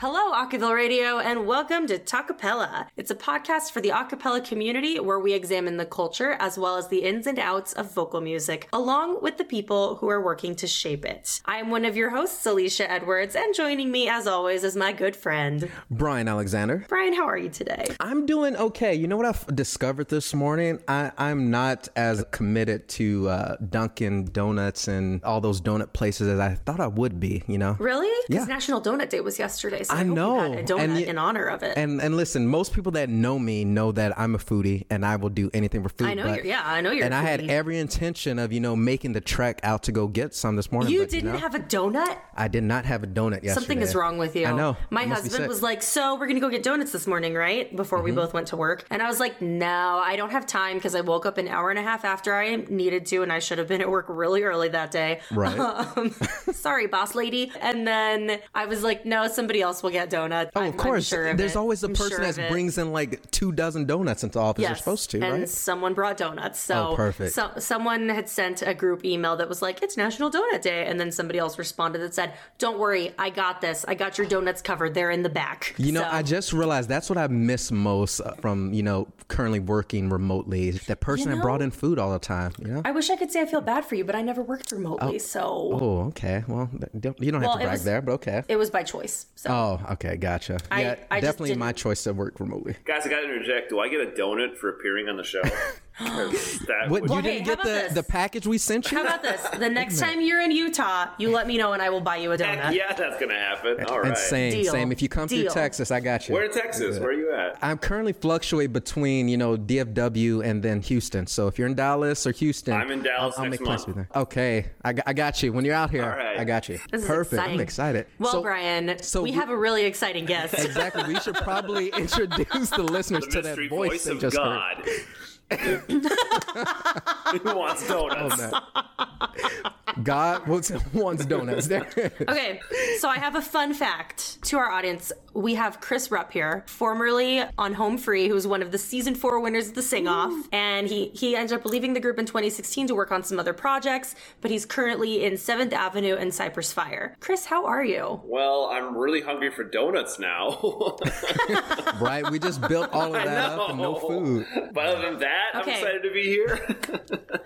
Hello, Acaville Radio, and welcome to Talkapella. It's a podcast for the acapella community where we examine the culture as well as the ins and outs of vocal music, along with the people who are working to shape it. I am one of your hosts, Alicia Edwards, and joining me, as always, is my good friend, Brian Alexander. Brian. How are you today? I'm doing okay. You know what I've discovered this morning? I, I'm not as committed to uh, Dunkin' Donuts and all those donut places as I thought I would be, you know? Really? Because Yeah. National Donut Day was yesterday, I, I know. you a donut And in honor of it. And and listen, most people that know me know that I'm a foodie and I will do anything for food. I know but- you're- yeah, I know you're And I had every intention of you know making the trek out to go get some this morning. you but, didn't know, have a donut? I did not have a donut yesterday. Something is wrong with you. I know. My I husband was like, "So we're gonna go get donuts this morning, right?" Before Mm-hmm. we both went to work, and I was like, "No, I don't have time because I woke up an hour and a half after I needed to, and I should have been at work really early that day." Right. Um, sorry, boss lady. And then I was like, "No, somebody else will get donuts." Oh, I'm, of course. I'm sure of There's it. always a I'm person sure that brings in like two dozen donuts into the office. They're Yes, supposed to, and right? someone brought donuts. So Oh, perfect. So, someone had sent a group email that was like, "It's National Donut Day," and then somebody else responded that said, "Don't worry, I got this. I got your donuts covered. They're in the back." You know, So- I just realized that's what I miss most uh, from, you know, currently working remotely. That person You that brought in food all the time, you know? I wish I could say I feel bad for you, but I never worked remotely, so oh, okay. Well, don't, you don't Well, have to brag was- there, but okay. it was by choice. So Oh, Oh, okay. Gotcha. I- yeah, I definitely my choice to work remotely. Guys, I gotta interject. Do I get a donut for appearing on the show? 'Cause that What, would- Well, you hey, didn't how get the, this? the package we sent you? how about this? The next time you're in Utah, you let me know and I will buy you a donut. yeah, that's gonna happen. All right. and same, Deal. same. If you come Deal. through Texas, I got you. Where in Texas? Where are you at? I'm currently fluctuate between, you know, DFW and then Houston. So if you're in Dallas or Houston, I'm in Dallas I'll, I'll next make plans with you. Okay, I, got- I got you. When you're out here, All right. I got you. This Perfect. exciting. I'm excited. Well, So- Brian, so we we- have a really exciting guest. Exactly. We should probably introduce the listeners The to that voice, voice they of just heard. God. Who wants donuts? Oh, God wants, wants donuts. There. Okay, so I have a fun fact to our audience. We have Chris Rupp here, formerly on Home Free, who was one of the season four winners of the Sing Off, and he he ended up leaving the group in 2016 to work on some other projects. But he's currently in Seventh Avenue and Cypress Fire. Chris, how are you? Well, I'm really hungry for donuts now. right? We just built all of that up and no food. But other than that, I'm excited to be here.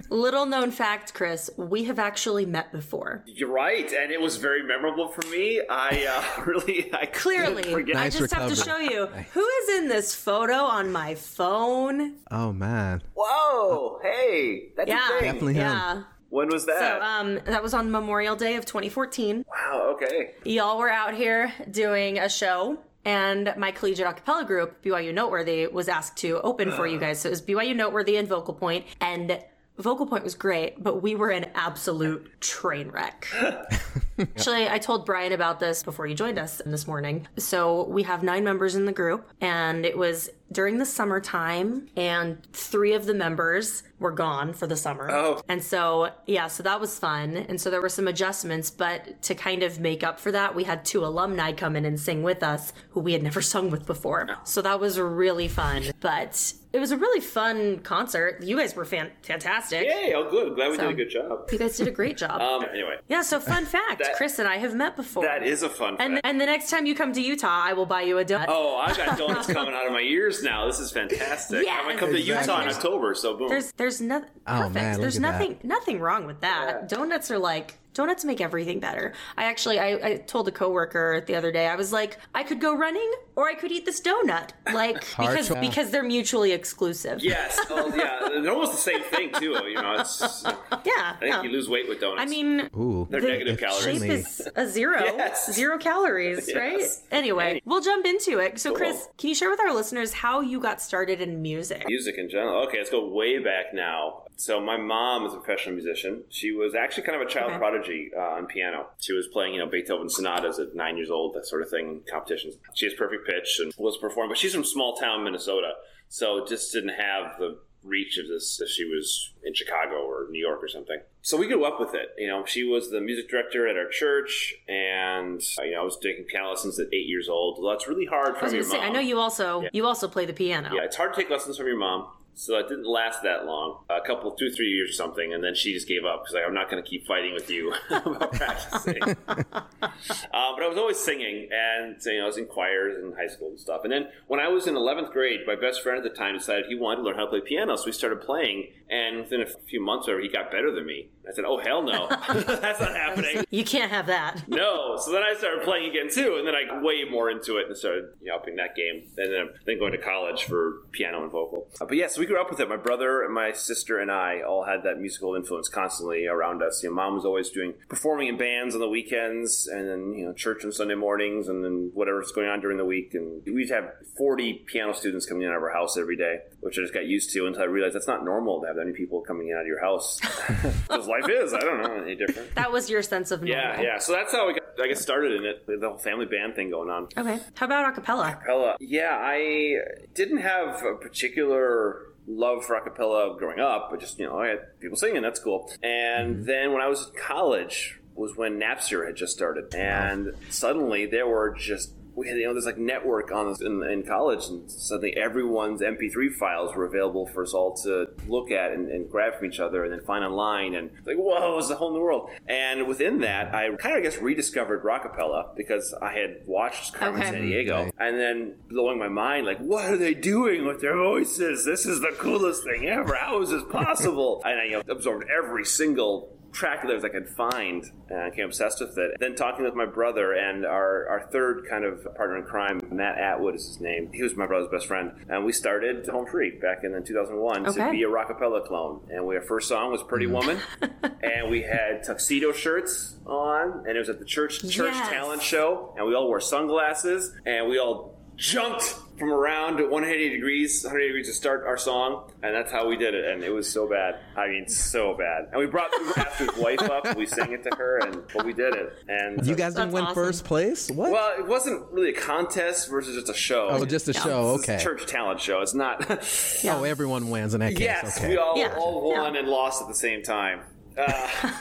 Little known fact, Chris, we have actually met before. You're right, and it was very memorable for me. I uh, really, I Clearly, forget. I Nice just have to show recovery. you who is in this photo on my phone. Oh man. Whoa, hey, that's Yeah, a. Definitely him. yeah. When was that? So, um, that was on Memorial Day of 2014. wow, okay. Y'all were out here doing a show, and my collegiate a cappella group, BYU Noteworthy, was asked to open for you uh. guys. So it was BYU Noteworthy and Vocal Point, and Vocal Point was great, but we were an absolute train wreck. Actually, I told Brian about this before you joined us this morning. So we have nine members in the group, and it was during the summertime, and three of the members were gone for the summer. Oh. And so, yeah, so that was fun. And so there were some adjustments, but to kind of make up for that, we had two alumni come in and sing with us who we had never sung with before. So that was really fun. But it was a really fun concert. You guys were fan- fantastic. Yay, oh good. Glad we So- did a good job. You guys did a great job. Um, anyway, yeah, so fun fact That- Chris and I have met before. that is a fun and, fact. and the next time you come to Utah, I will buy you a donut. Oh, I got donuts coming out of my ears now. This is fantastic. Yes. I'm gonna come to Utah in October, so boom. There's there's nothing Oh, perfect. man, look there's at that. nothing nothing wrong with that. Donuts are like donuts make everything better. I actually I, I told a coworker the other day, I was like, I could go running or I could eat this donut. Like because choice. because they're mutually exclusive. yes, oh, yeah, they're almost the same thing too. You know, it's, Yeah. I think yeah. you lose weight with donuts. I mean Ooh. they're the negative calories. shape is a zero. Yes. Zero calories, Yes. right? Anyway, Hey. we'll jump into it. So, Cool. Chris, can you share with our listeners how you got started in music? Music in general. Okay, let's go way back now. So my mom is a professional musician. She was actually kind of a child Okay. prodigy uh, on piano. She was playing, you know, Beethoven sonatas at nine years old, that sort of thing, competitions. She has perfect pitch and was performing, but she's from small town Minnesota, so just didn't have the reach of this if she was in Chicago or New York or something. So we grew up with it. You know, she was the music director at our church, and uh, you know, I was taking piano lessons at eight years old. Well, that's really hard from your to say, mom. I know you also Yeah. you also play the piano. Yeah, it's hard to take lessons from your mom. So it didn't last that long, a couple, two, three years or something, and then she just gave up because like, I'm not going to keep fighting with you about practicing. uh, but I was always singing, and you know, I was in choirs in high school and stuff. And then when I was in 11th grade, my best friend at the time decided he wanted to learn how to play piano, so we started playing. And within a few months, or he got better than me. I said, "Oh hell no, that's not happening." You can't have that. no. So then I started playing again too, and then I got way more into it and started you know, upping that game. And then, then going to college for piano and vocal. Uh, but yeah, so we grew up with it. My brother, and my sister, and I all had that musical influence constantly around us. You know, mom was always doing performing in bands on the weekends, and then you know church on Sunday mornings, and then whatever's going on during the week. And we'd have forty piano students coming in out of our house every day, which I just got used to until I realized that's not normal to have that many people coming in out of your house. Because life is, I don't know, any different. That was your sense of normal. Yeah, yeah. So that's how we got, I guess, started in it. The whole family band thing going on. Okay. How about acapella? Acapella. Yeah, I didn't have a particular love for acapella growing up, but just, you know, I had people singing, that's cool. And mm-hmm. then when I was in college was when Napster had just started. And suddenly there were just we had, you know, there's like network on this in, in college, and suddenly everyone's MP3 files were available for us all to look at and, and grab from each other, and then find online, and like, whoa, it's a whole new world. And within that, I kind of, I guess, rediscovered rockapella because I had watched Carmen Okay. Sandiego, and then blowing my mind, like, what are they doing with their voices? This is the coolest thing ever. How is this possible? and I you know, absorbed every single track that I could find uh, and I became obsessed with it. Then talking with my brother and our, our third kind of partner in crime, Matt Atwood is his name. He was my brother's best friend. And we started Home Free back in 2001 to be a rockapella clone. And we, our first song was Pretty mm. Woman. and we had tuxedo shirts on. And it was at the church church Yes. talent show. And we all wore sunglasses. And we all jumped from around 180 degrees, 180 degrees to start our song, and that's how we did it. And it was so bad. I mean, so bad. And we brought we asked his wife up, we sang it to her, and but we did it. And You guys didn't win awesome. first place? What? well, it wasn't really a contest versus just a show. oh, just a Yeah. show. It's a Okay. church talent show. It's not. Yeah. Oh, everyone wins in that case. Yes, okay. we all, Yeah. all won Yeah. and lost at the same time. Uh,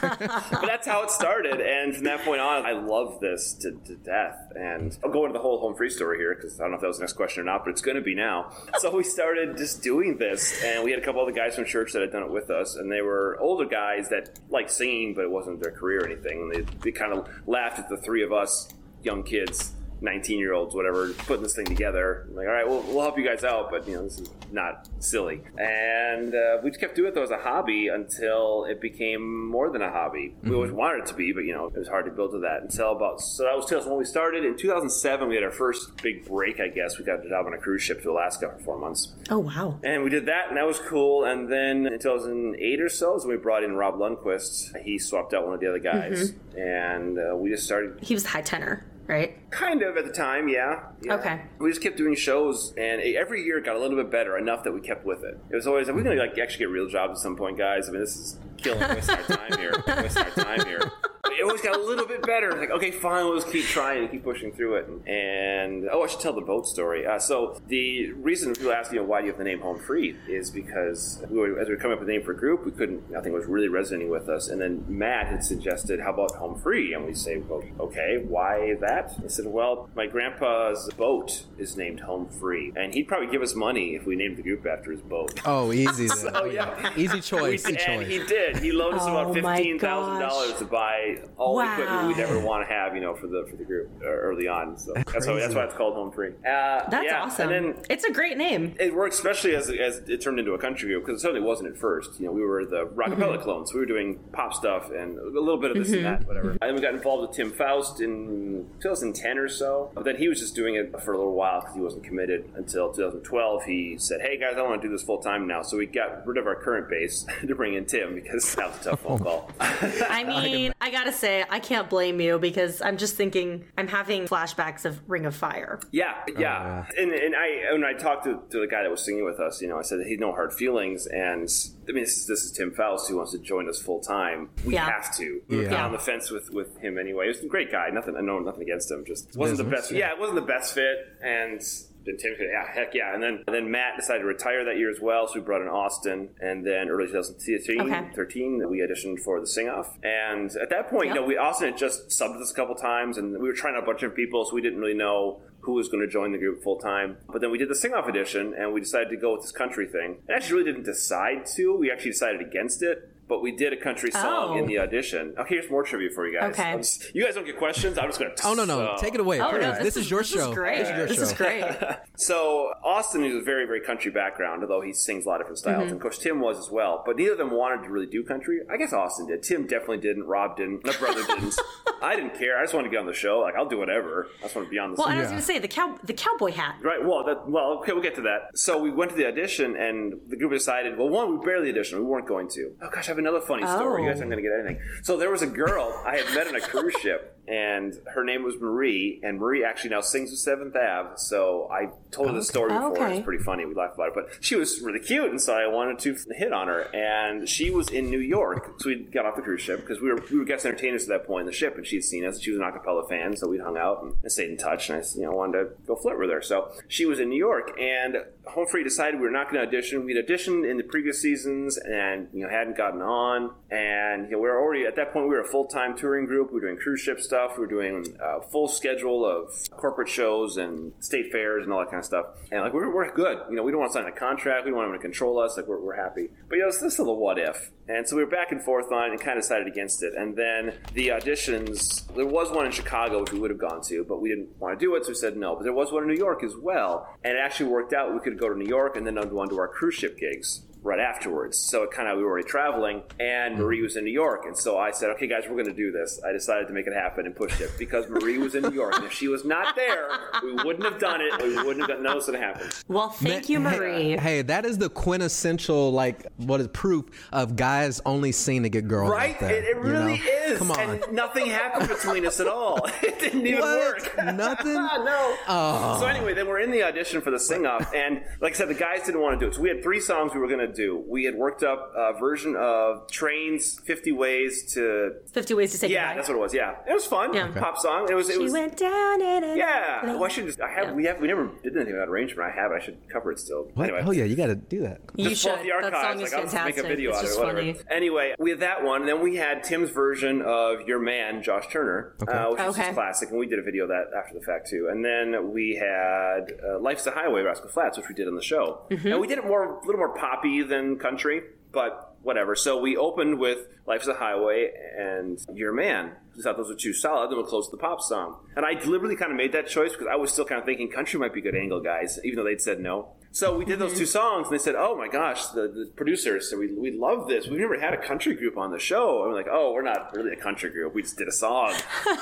but that's how it started, and from that point on, I love this to, to death. And I'll go into the whole home free story here because I don't know if that was the next question or not, but it's going to be now. So we started just doing this, and we had a couple other guys from church that had done it with us, and they were older guys that liked singing, but it wasn't their career or anything. And they, they kind of laughed at the three of us young kids 19 year olds, whatever, putting this thing together. I'm like, all right, we'll, we'll help you guys out, but you know, this is not silly. And uh, we just kept doing it though as a hobby until it became more than a hobby. We always wanted it to be, but you know, it was hard to build to that until about, so that was 2000 when we started. In 2007, we had our first big break, I guess. We got a job on a cruise ship to Alaska for four months. Oh wow. And we did that, and that was cool. And then in 2008 or so, is when we brought in Rob Lundquist. He swapped out one of the other guys, and uh, we just started He was a high tenor, right? Kind of at the time, yeah. Yeah. Okay. We just kept doing shows, and every year it got a little bit better, enough that we kept with it. It was always, are we going to like actually get real jobs at some point, guys? I mean, this is killing, wasting our time here, wasting our time here. But it always got a little bit better. Like, okay, fine, we'll just keep trying and keep pushing through it. And oh, I should tell the boat story. Uh, so the reason people ask, you know, why do you have the name Home Free, is because we were, as we were coming up with a name for a group, we couldn't. Nothing was really resonating with us. And then Matt had suggested, how about Home Free? And we say, well, okay, why that? He said, well, my grandpa's boat is named Home Free, and he'd probably give us money if we named the group after his boat. Oh, easy. then. Oh, yeah. Easy choice. We Easy and choice. he did. He loaned us Oh about fifteen thousand dollars to buy all the equipment we'd ever want to have, you know, for the for the group uh, early on. So that's, why, that's why it's called Home Free. Uh, That's yeah. awesome. And then it's a great name. it worked especially as, as it turned into a country group because it certainly wasn't at first. You know, we were the rockapella Mm-hmm. clones. We were doing pop stuff and a little bit of this and that, whatever. And then we got involved with Tim Foust in 2010 or so. But then he was just doing it for a little while because he wasn't committed until 2012. He said, "Hey guys, I want to do this full time now." So we got rid of our current bass to bring in Tim because that was a tough phone call. I mean, I gotta say, I can't blame you because I'm just thinking, I'm having flashbacks of Ring of Fire. Yeah, oh, yeah. And, and I when I talked to, to the guy that was singing with us, you know, I said he had no hard feelings, and I mean, this is, this is Tim Foust who wants to join us full time. We Yeah. have to. We were Yeah. kind of on the fence with, with him anyway. He was a great guy. Nothing, I know nothing against him. Just wasn't the Business, best. Yeah. it wasn't the best fit, and. Tim said, "Yeah, heck yeah!" And then, then Matt decided to retire that year as well, so we brought in Austin. And then early 2013, Okay. 13, we auditioned for the Sing Off. And at that point, you know, we Austin had just subbed us a couple times, and we were trying out a bunch of people, so we didn't really know who was going to join the group full time. But then we did the sing off edition and we decided to go with this country thing. And actually really didn't decide to. We actually decided against it. But we did a country song Oh. in the oh. audition. Okay, here's more trivia for you guys. Okay. Just- you guys don't get questions. I'm just going to. Oh no no, take it away. Oh, no, this, is, your this show. Is great. This is your This show. is great. So Austin is a very, very country background, although he sings a lot of different styles. Mm-hmm. And of course, Tim was as well. But neither of them wanted to really do country. I guess Austin did. Tim definitely didn't. Rob didn't. My brother didn't. I didn't care. I just wanted to get on the show. Like I'll do whatever. I just want to be on the. Show. Well, and I was going to say the cow, the cowboy hat. Right. Well, that, well, okay, we'll get to that. So we went to the audition, and the group decided. Well, one, we barely auditioned. We weren't going to. Oh gosh, I have another funny story. You guys Oh. aren't going to get anything. So there was a girl I had met on a cruise ship, and her name was Marie, and Marie actually now sings with Seventh Ave. So I told her the story before. Okay. It's pretty funny. We laughed about it, but she was really cute, and so I wanted to hit on her. And she was in New York, so we got off the cruise ship because we were we were guest entertainers at that point in the ship, and she'd seen us. She was an acapella fan, so we'd hung out and, and stayed in touch. And I, you know, wanted to go flirt with her. So she was in New York, and Home Free decided we were not going to audition. We'd auditioned in the previous seasons, and you know hadn't gotten on. And you know, we were already at that point. We were a full time touring group. We were doing cruise ship stuff. We were doing a full schedule of corporate shows and state fairs and all that kind of stuff. And like we're, we're good. You know, we don't want to sign a contract. We don't want them to control us. Like we're, we're happy. But you know, this is still a what if. And so we were back and forth on it and kind of decided against it. And then the auditions, there was one in Chicago which we would have gone to, but we didn't want to do it, so we said no. But there was one in New York as well. And it actually worked out. We could go to New York and then on to our cruise ship gigs right afterwards. So it kind of we were already traveling, and hmm. Marie was in New York, and so I said, "Okay, guys, we're going to do this." I decided to make it happen and pushed it because Marie was in New York, and if she was not there, we wouldn't have done it. We wouldn't have done, none of this happened. Well, thank you, Marie. Hey, that is the quintessential like what is proof of guys only seeing a good girl, Right? Like that, it, it you really know? is. Come on. And nothing happened between us at all. It didn't even What? work. Nothing? no. Oh. So anyway, then we're in the audition for the sing off, and like I said, the guys didn't want to do it. So we had three songs we were going to do. We had worked up a version of Train's 50 Ways to. 50 ways to say Yeah, goodbye. that's what it was. Yeah, it was fun. Yeah. Okay. Pop song. It was. It She was. went down in it. yeah. Well, I should just. I have. Yeah. We have. We never did anything about arrangement. I have. it. I should cover it still. What? Anyway. Oh yeah, you got to do that. You Just pull should. up the That song is like, I'll just fantastic. make a video it's out of just it, whatever. funny. Anyway, we had that one, and then we had Tim's version of Your Man, Josh Turner, uh, which was Okay. just classic, and we did a video of that after the fact too. And then we had uh, Life's a Highway, Rascal Flatts, which we did on the show, Mm-hmm. and we did it more, a little more poppy than country, but whatever. So we opened with Life's a Highway and Your Man. We thought those were too solid. Then we'll close with the pop song. And I deliberately kind of made that choice because I was still kind of thinking country might be a good angle, guys, even though they'd said no. So we did those two mm-hmm. songs, and they said, "Oh my gosh, the, the producers said we we love this. We've never had a country group on the show." And we're like, "Oh, we're not really a country group. We just did a song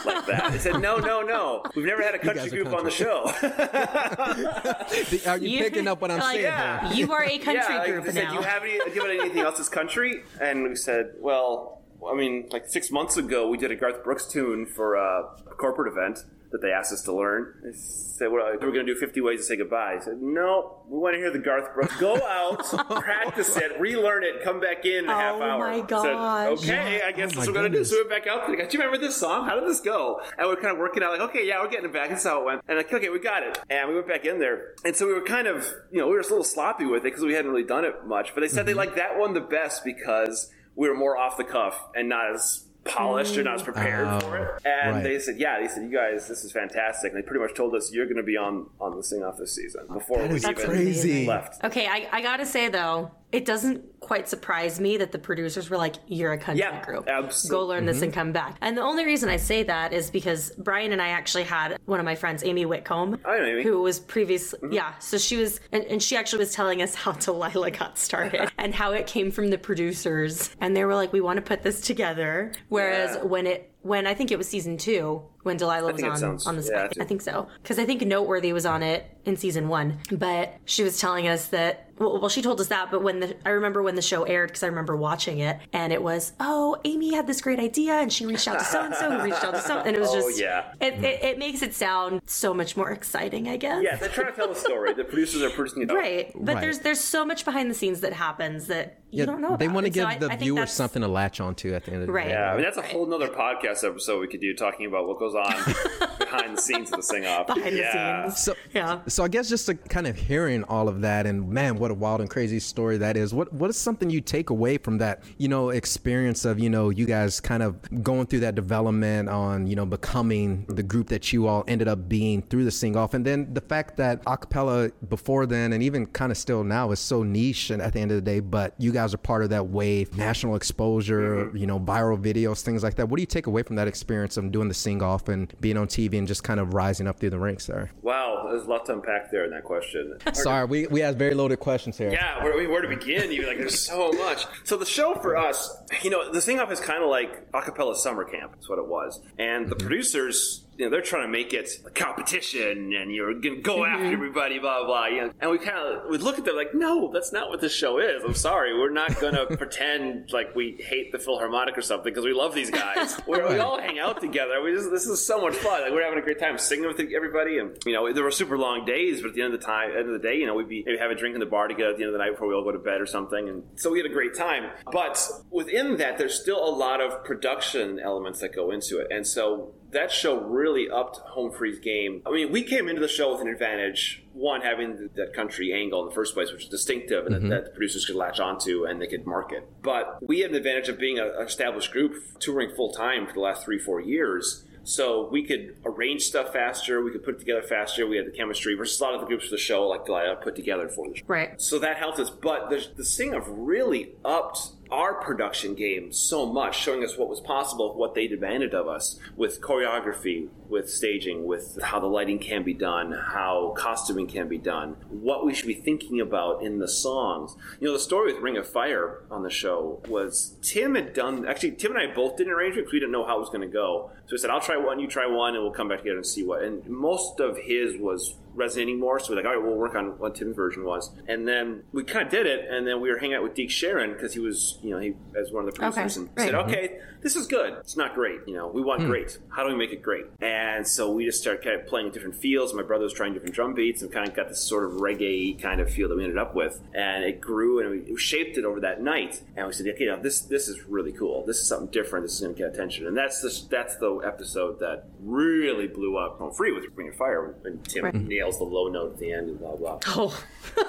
like that." They said, "No, no, no. We've never had a country guys are group on the show." Are you, picking up what I'm like, saying? yeah. You are a country yeah, like, group they said, now. "Do you have any? Do you have anything else that's country?" And we said, "Well, I mean, like six months ago, we did a Garth Brooks tune for a corporate event." That they asked us to learn. They said, well, we're going to do 50 ways to say goodbye. I said, no, we want to hear the Garth Brooks. Go out, practice it, relearn it, come back in in a half Oh hour. my I said, okay, I guess Oh that's what we're going to do. So we went back out. there. Do you remember this song? How did this go? And we are kind of working out like, okay, yeah, we're getting it back. This is how it went. And like, okay, we got it. And we went back in there. And so we were kind of, you know, we were just a little sloppy with it because we hadn't really done it much. But they said they Mm-hmm. liked that one the best because we were more off the cuff and not as polished or not as prepared Oh, for it. And right. they said, yeah, they said, you guys, this is fantastic. And they pretty much told us you're going to be on on the sing off this season before That we even crazy. left. Okay, I, I gotta say though, it doesn't quite surprise me that the producers were like, "You're a country Yeah, group. absolutely. Go learn this and mm-hmm. come back." And the only reason I say that is because Brian and I actually had one of my friends, Amy Whitcomb, I know Amy. who was previously mm-hmm. yeah. So she was, and, and she actually was telling us how Delilah got started and how it came from the producers, and they were like, "We want to put this together." Whereas Yeah. when it when I think it was season two when Delilah was on sounds- on the yeah, I think so because I think Noteworthy was on it in season one, but she was telling us that. Well, well, she told us that, but when the I remember when the show aired because I remember watching it, and it was oh Amy had this great idea, and she reached out to so and so, who reached out to so, and it was Oh, just yeah. it, it it makes it sound so much more exciting, I guess. Yeah, they're trying to tell a story. The producers are producing it. Right, but Right. there's there's so much behind the scenes that happens that you Yeah, don't know. About. they want to And so give I- the I think viewers that's- something to latch onto at the end of the Right. day. Yeah, I mean that's a whole nother podcast podcast episode we could do talking about what goes on behind the scenes of the sing off. Behind the yeah. scenes. So Yeah. So I guess just to kind of hearing all of that, and man, what a wild and crazy story that is. What what is something you take away from that, you know, experience of you know you guys kind of going through that development on you know becoming the group that you all ended up being through the sing off, and then the fact that acapella before then and even kind of still now is so niche and at the end of the day, but you guys are part of that wave, national exposure, mm-hmm. you know, viral videos, things like that. What do you take away from that experience of doing the sing off and being on TV and just kind of rising up through the ranks there? Wow, there's a lot to unpack there in that question. Sorry, we, we asked very loaded questions here. Yeah, where, where to begin? Even like, there's so much. So the show for us, you know, the sing off is kind of like acapella summer camp. That's what it was. And the mm-hmm. producers, you know, they're trying to make it a competition, and you're gonna go mm-hmm. after everybody, blah blah. blah you know? And we kind of we look at them like, no, that's not what this show is. I'm sorry, we're not gonna pretend like we hate the Filharmonic or something because we love these guys. We're, we all hang out together. We just, this is so much fun. Like we're having a great time singing with everybody, and you know, there were super long days, but at the end of the time, end of the day, you know, we'd be maybe have a drink in the bar together at the end of the night before we all go to bed or something, and so we had a great time. But within that, there's still a lot of production elements that go into it, and so that show really upped Home Free's game. I mean, we came into the show with an advantage. One, having that country angle in the first place, which is distinctive and that, mm-hmm. that the producers could latch onto and they could market. But we had an advantage of being an established group, touring full time for the last three, four years. So we could arrange stuff faster. We could put it together faster. We had the chemistry versus a lot of the groups for the show, like Delilah, put together for the show. Right. So that helped us. But the, the Sing Off really upped our production game so much, showing us what was possible, what they demanded of us with choreography, with staging, with how the lighting can be done, how costuming can be done, what we should be thinking about in the songs. You know, the story with Ring of Fire on the show was Tim had done, actually, Tim and I both did an arrangement because we didn't know how it was going to go. So we said, I'll try one, you try one, and we'll come back together and see what. And most of his was resonating more. So we're like, all right, we'll work on what Tim's version was. And then we kind of did it. And then we were hanging out with Deke Sharon because he was, you know, he as one of the producers Okay, and said, mm-hmm. okay, this is good. It's not great. You know, we want hmm. great. How do we make it great? And so we just started kind of playing different feels. My brother was trying different drum beats and kind of got this sort of reggae kind of feel that we ended up with. And it grew and we shaped it over that night. And we said, okay, now this this is really cool. This is something different. This is going to get attention. And that's the that's the episode that really blew up Home Free with Ring of Fire when Tim Right. nails the low note at the end and blah blah. Oh,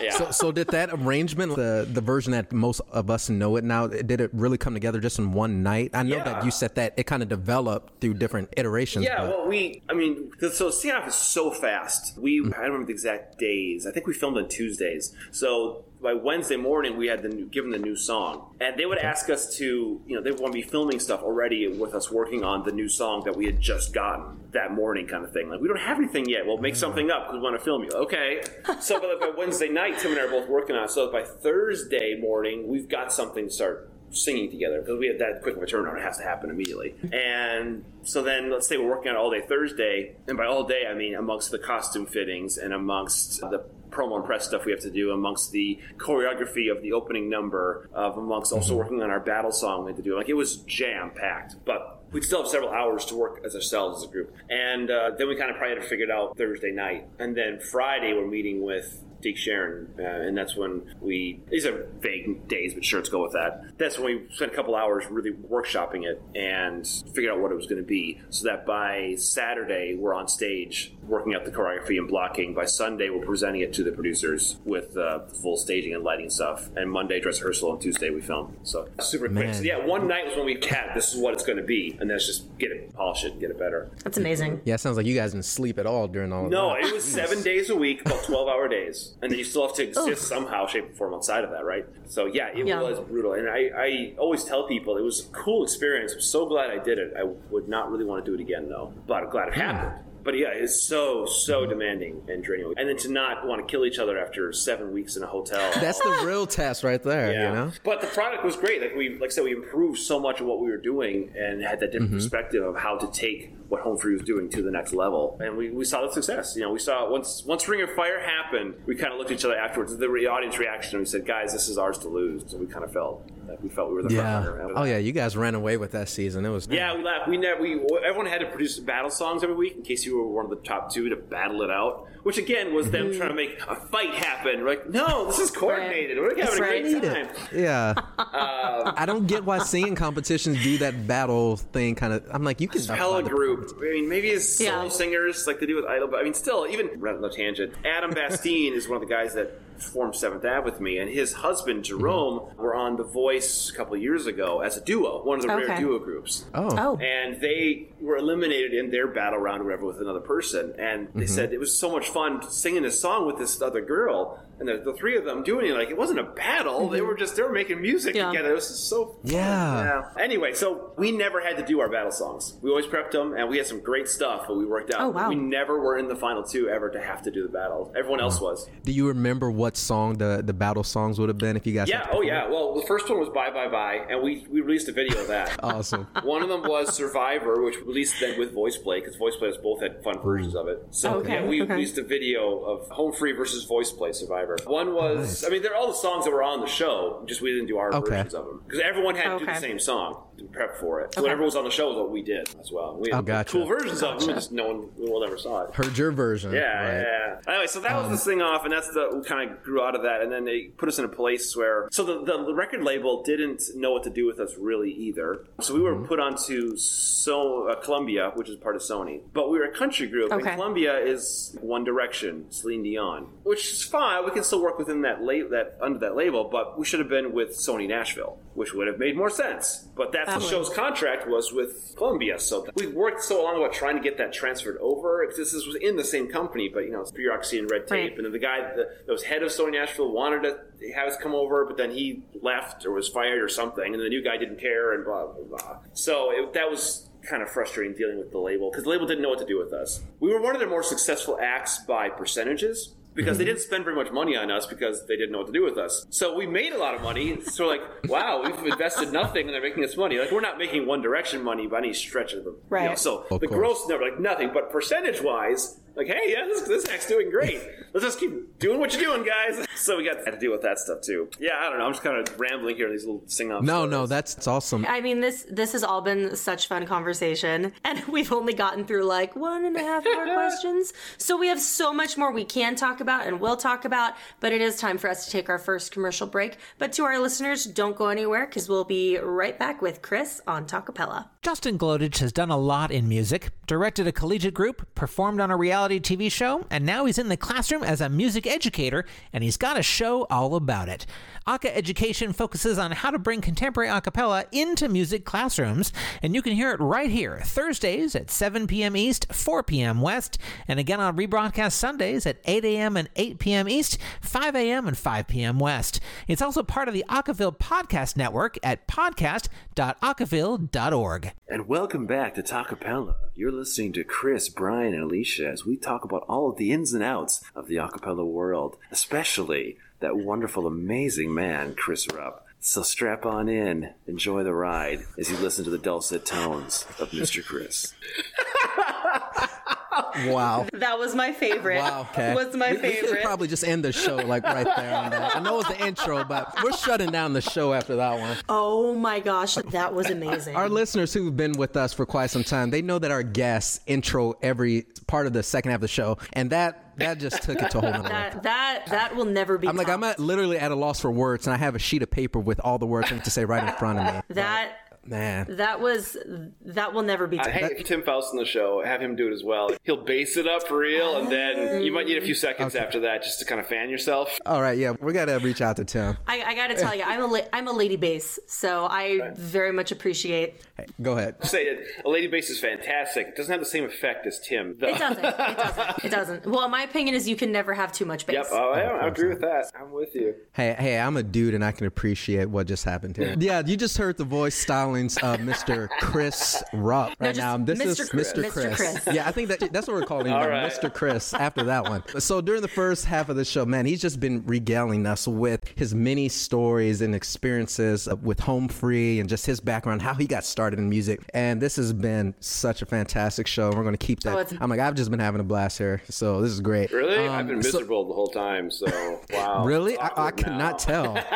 Yeah. So, so did that arrangement, the the version that most of us know it now, did it really come together just in one night? I know Yeah. that you said that it kind of developed through different iterations. Yeah, but- well, we, I mean, the- so Off is so fast. We, hmm. I don't remember the exact days. I think we filmed on Tuesdays. So by Wednesday morning, we had the new, given the new song, and they would ask us to, you know, they want to be filming stuff already with us working on the new song that we had just gotten that morning, kind of thing. Like we don't have anything yet. We'll make hmm. something up because we want to film you. Okay. So by, by Wednesday night, Tim and I are both working on. it. So by Thursday morning, we've got something to start singing together because we had that quick of a turnaround. It has to happen immediately. And so then let's say we're working on it all day Thursday, and by all day I mean amongst the costume fittings and amongst the promo and press stuff we have to do, amongst the choreography of the opening number, of amongst also working on our battle song we had to do. Like it was jam packed, but. We'd still have several hours to work as ourselves as a group. And uh, then we kind of probably had to figure it out Thursday night. And then Friday, we're meeting with Deke Sharon, uh, and that's when we. These are vague days, but sure, let's go with that. That's when we spent a couple hours really workshopping it and figured out what it was going to be, so that by Saturday we're on stage working out the choreography and blocking. By Sunday, we're presenting it to the producers with uh, full staging and lighting stuff. And Monday dress rehearsal, and Tuesday we film. So super quick. So yeah, one night was when we had this is what it's going to be, and then it's just get it, polish it, get it better. that's amazing. yeah, it sounds like you guys didn't sleep at all during all of No, that. it was seven days a week, about twelve hour days, and then you still have to exist somehow, shape, and form outside of that, right? So yeah, it Yeah. was brutal, and I, I always tell people it was a cool experience. I'm so glad I did it. I would not really want to do it again though, but I'm glad it happened. But yeah, it's so so demanding and draining, and then to not want to kill each other after seven weeks in a hotel. That's the real test right there, Yeah. you know? But the product was great. Like we, like I said, we improved so much of what we were doing and had that Mm-hmm. different perspective of how to take what Home Free was doing to the next level. And we, we saw the success. You know, we saw once once Ring of Fire happened, we kind of looked at each other afterwards. The audience reaction, and we said, "Guys, this is ours to lose." So we kind of felt like we felt we were the Yeah. front runner. Oh yeah, you guys ran away with that season. It was Yeah, we laughed. We never. We everyone had to produce battle songs every week in case you were one of the top two to battle it out. Which again was them trying to make a fight happen. We're like, no, this is coordinated. We're having That's a great time. Yeah. Um, I don't get why singing competitions do that battle thing kind of. I'm like, you can Hella group. I mean, maybe as solo Yeah. singers like they do with Idol, but I mean, still, even run the tangent. Adam Bastine is one of the guys that formed Seventh Ave with me, and his husband Jerome were on The Voice a couple of years ago as a duo, one of the rare duo groups. Oh. Oh. and they were eliminated in their battle round or whatever with another person and they mm-hmm. said it was so much fun singing this song with this other girl and the, the three of them doing it like it wasn't a battle they mm-hmm. were just they were making music Yeah. together it was so fun. Yeah. anyway so we never had to do our battle songs we always prepped them and we had some great stuff but we worked out Oh, wow. we never were in the final two ever to have to do the battle everyone else was Do you remember what song the the battle songs would have been if you guys? had yeah to oh perform? yeah well the first one was bye bye bye and we we released a video of that Awesome. One of them was Survivor, which released then with Voice Play because Voice Players both had fun versions of it. So Okay, yeah, we okay. released a video of Home Free versus Voice Play Survivor. One was, I mean, they're all the songs that were on the show, just we didn't do our Okay. versions of them because everyone had to do the same song. to prep for it. So Okay. whatever was on the show was what we did as well. We had Oh, gotcha. cool versions of them, just no one, no one ever saw it. Heard your version. Yeah, right. Um, yeah, yeah. Anyway, so that was the Sing Off, and that's the we kind of grew out of that, and then they put us in a place where so the, the record label didn't know what to do with us really either. So we were Mm-hmm. put onto so uh, Columbia, which is part of Sony, but we were a country group, Okay. and Columbia is One Direction, Celine Dion, which is fine. We can still work within that la- that under that label, but we should have been with Sony Nashville, which would have made more sense. But that's the show's contract was with Columbia, so we worked so long about trying to get that transferred over. Because this was in the same company, but you know, it's bureaucracy and red tape. Right. And then the guy that, that was head of Sony Nashville wanted to have us come over, but then he left or was fired or something, and the new guy didn't care, and blah blah blah. So it, that was kind of frustrating dealing with the label because the label didn't know what to do with us. We were one of their more successful acts by percentages because they mm-hmm. didn't spend very much money on us because they didn't know what to do with us. So we made a lot of money. So like, wow, we've invested nothing and they're making us money. Like we're not making One Direction money by any stretch of the. You know, Right. so Of the course. gross number, like nothing, but percentage wise. Like, hey, yeah, this, this act's doing great. Let's just keep doing what you're doing, guys. So we got to deal with that stuff too. Yeah, I don't know. I'm just kind of rambling here. These little sing-off. No, stories. no, that's, that's awesome. I mean, this this has all been such fun conversation, and we've only gotten through like one and a half more questions. So we have so much more we can talk about and will talk about. But it is time for us to take our first commercial break. But to our listeners, don't go anywhere because we'll be right back with Chris on Talkapella. Justin Glodich has done a lot in music, directed a collegiate group, performed on a reality TV show, and now he's in the classroom as a music educator, and he's got a show all about it. Aka Education focuses on how to bring contemporary a cappella into music classrooms, and you can hear it right here, Thursdays at 7 p.m. East, 4 p.m. West, and again on rebroadcast Sundays at 8 a.m. and 8 p.m. East, 5 a.m. and 5 p.m. West. It's also part of the Acaville Podcast Network at podcast.acaville.org. And welcome back to Talkapella. You're listening to Chris, Brian, and Alicia as we talk about all of the ins and outs of the acapella world, especially that wonderful, amazing man, Chris Rupp. So strap on in, enjoy the ride as you listen to the dulcet tones of Mr. Chris. Wow. That was my favorite. Wow. Okay. Was my We- We should favorite. probably just end the show like right there on that. I know it was the intro, but we're shutting down the show after that one. Oh my gosh, that was amazing. Our listeners who've been with us for quite some time, they know that our guests intro every part of the second half of the show, and that that just took it to a whole nother level. that that that will never be. I'm like, I'm at, literally at a loss for words, and I have a sheet of paper with all the words I need to say right in front of me. that. Man, That was that will never be. topped. Hey, Tim Foust in the show, have him do it as well. He'll base it up real, and then you might need a few seconds after that just to kind of fan yourself. all right, yeah, we gotta reach out to Tim. I, I got to tell you, I'm a la- I'm a lady bass, so I very much appreciate. Hey, go ahead. Say it, a lady bass is fantastic. It doesn't have the same effect as Tim. though. It doesn't. It doesn't. It doesn't. Well, my opinion is you can never have too much bass. Yep, oh, yeah, I agree with that. I'm with you. Hey, hey, I'm a dude, and I can appreciate what just happened here. Yeah, you just heard the voice stylings calling uh, Mr. Chris Rupp right just now. This Mr. is Chris. Mr. Mr. Chris. Chris. Yeah, I think that that's what we're calling him, All right. Mr. Chris. After that one, so during the first half of the show, man, he's just been regaling us with his many stories and experiences with Home Free and just his background, how he got started in music. And this has been such a fantastic show. We're going to keep that. Oh, I'm like, I've just been having a blast here, so this is great. Really? Um, I've been so- miserable the whole time. So wow. Really? I, I awkward could now. not tell.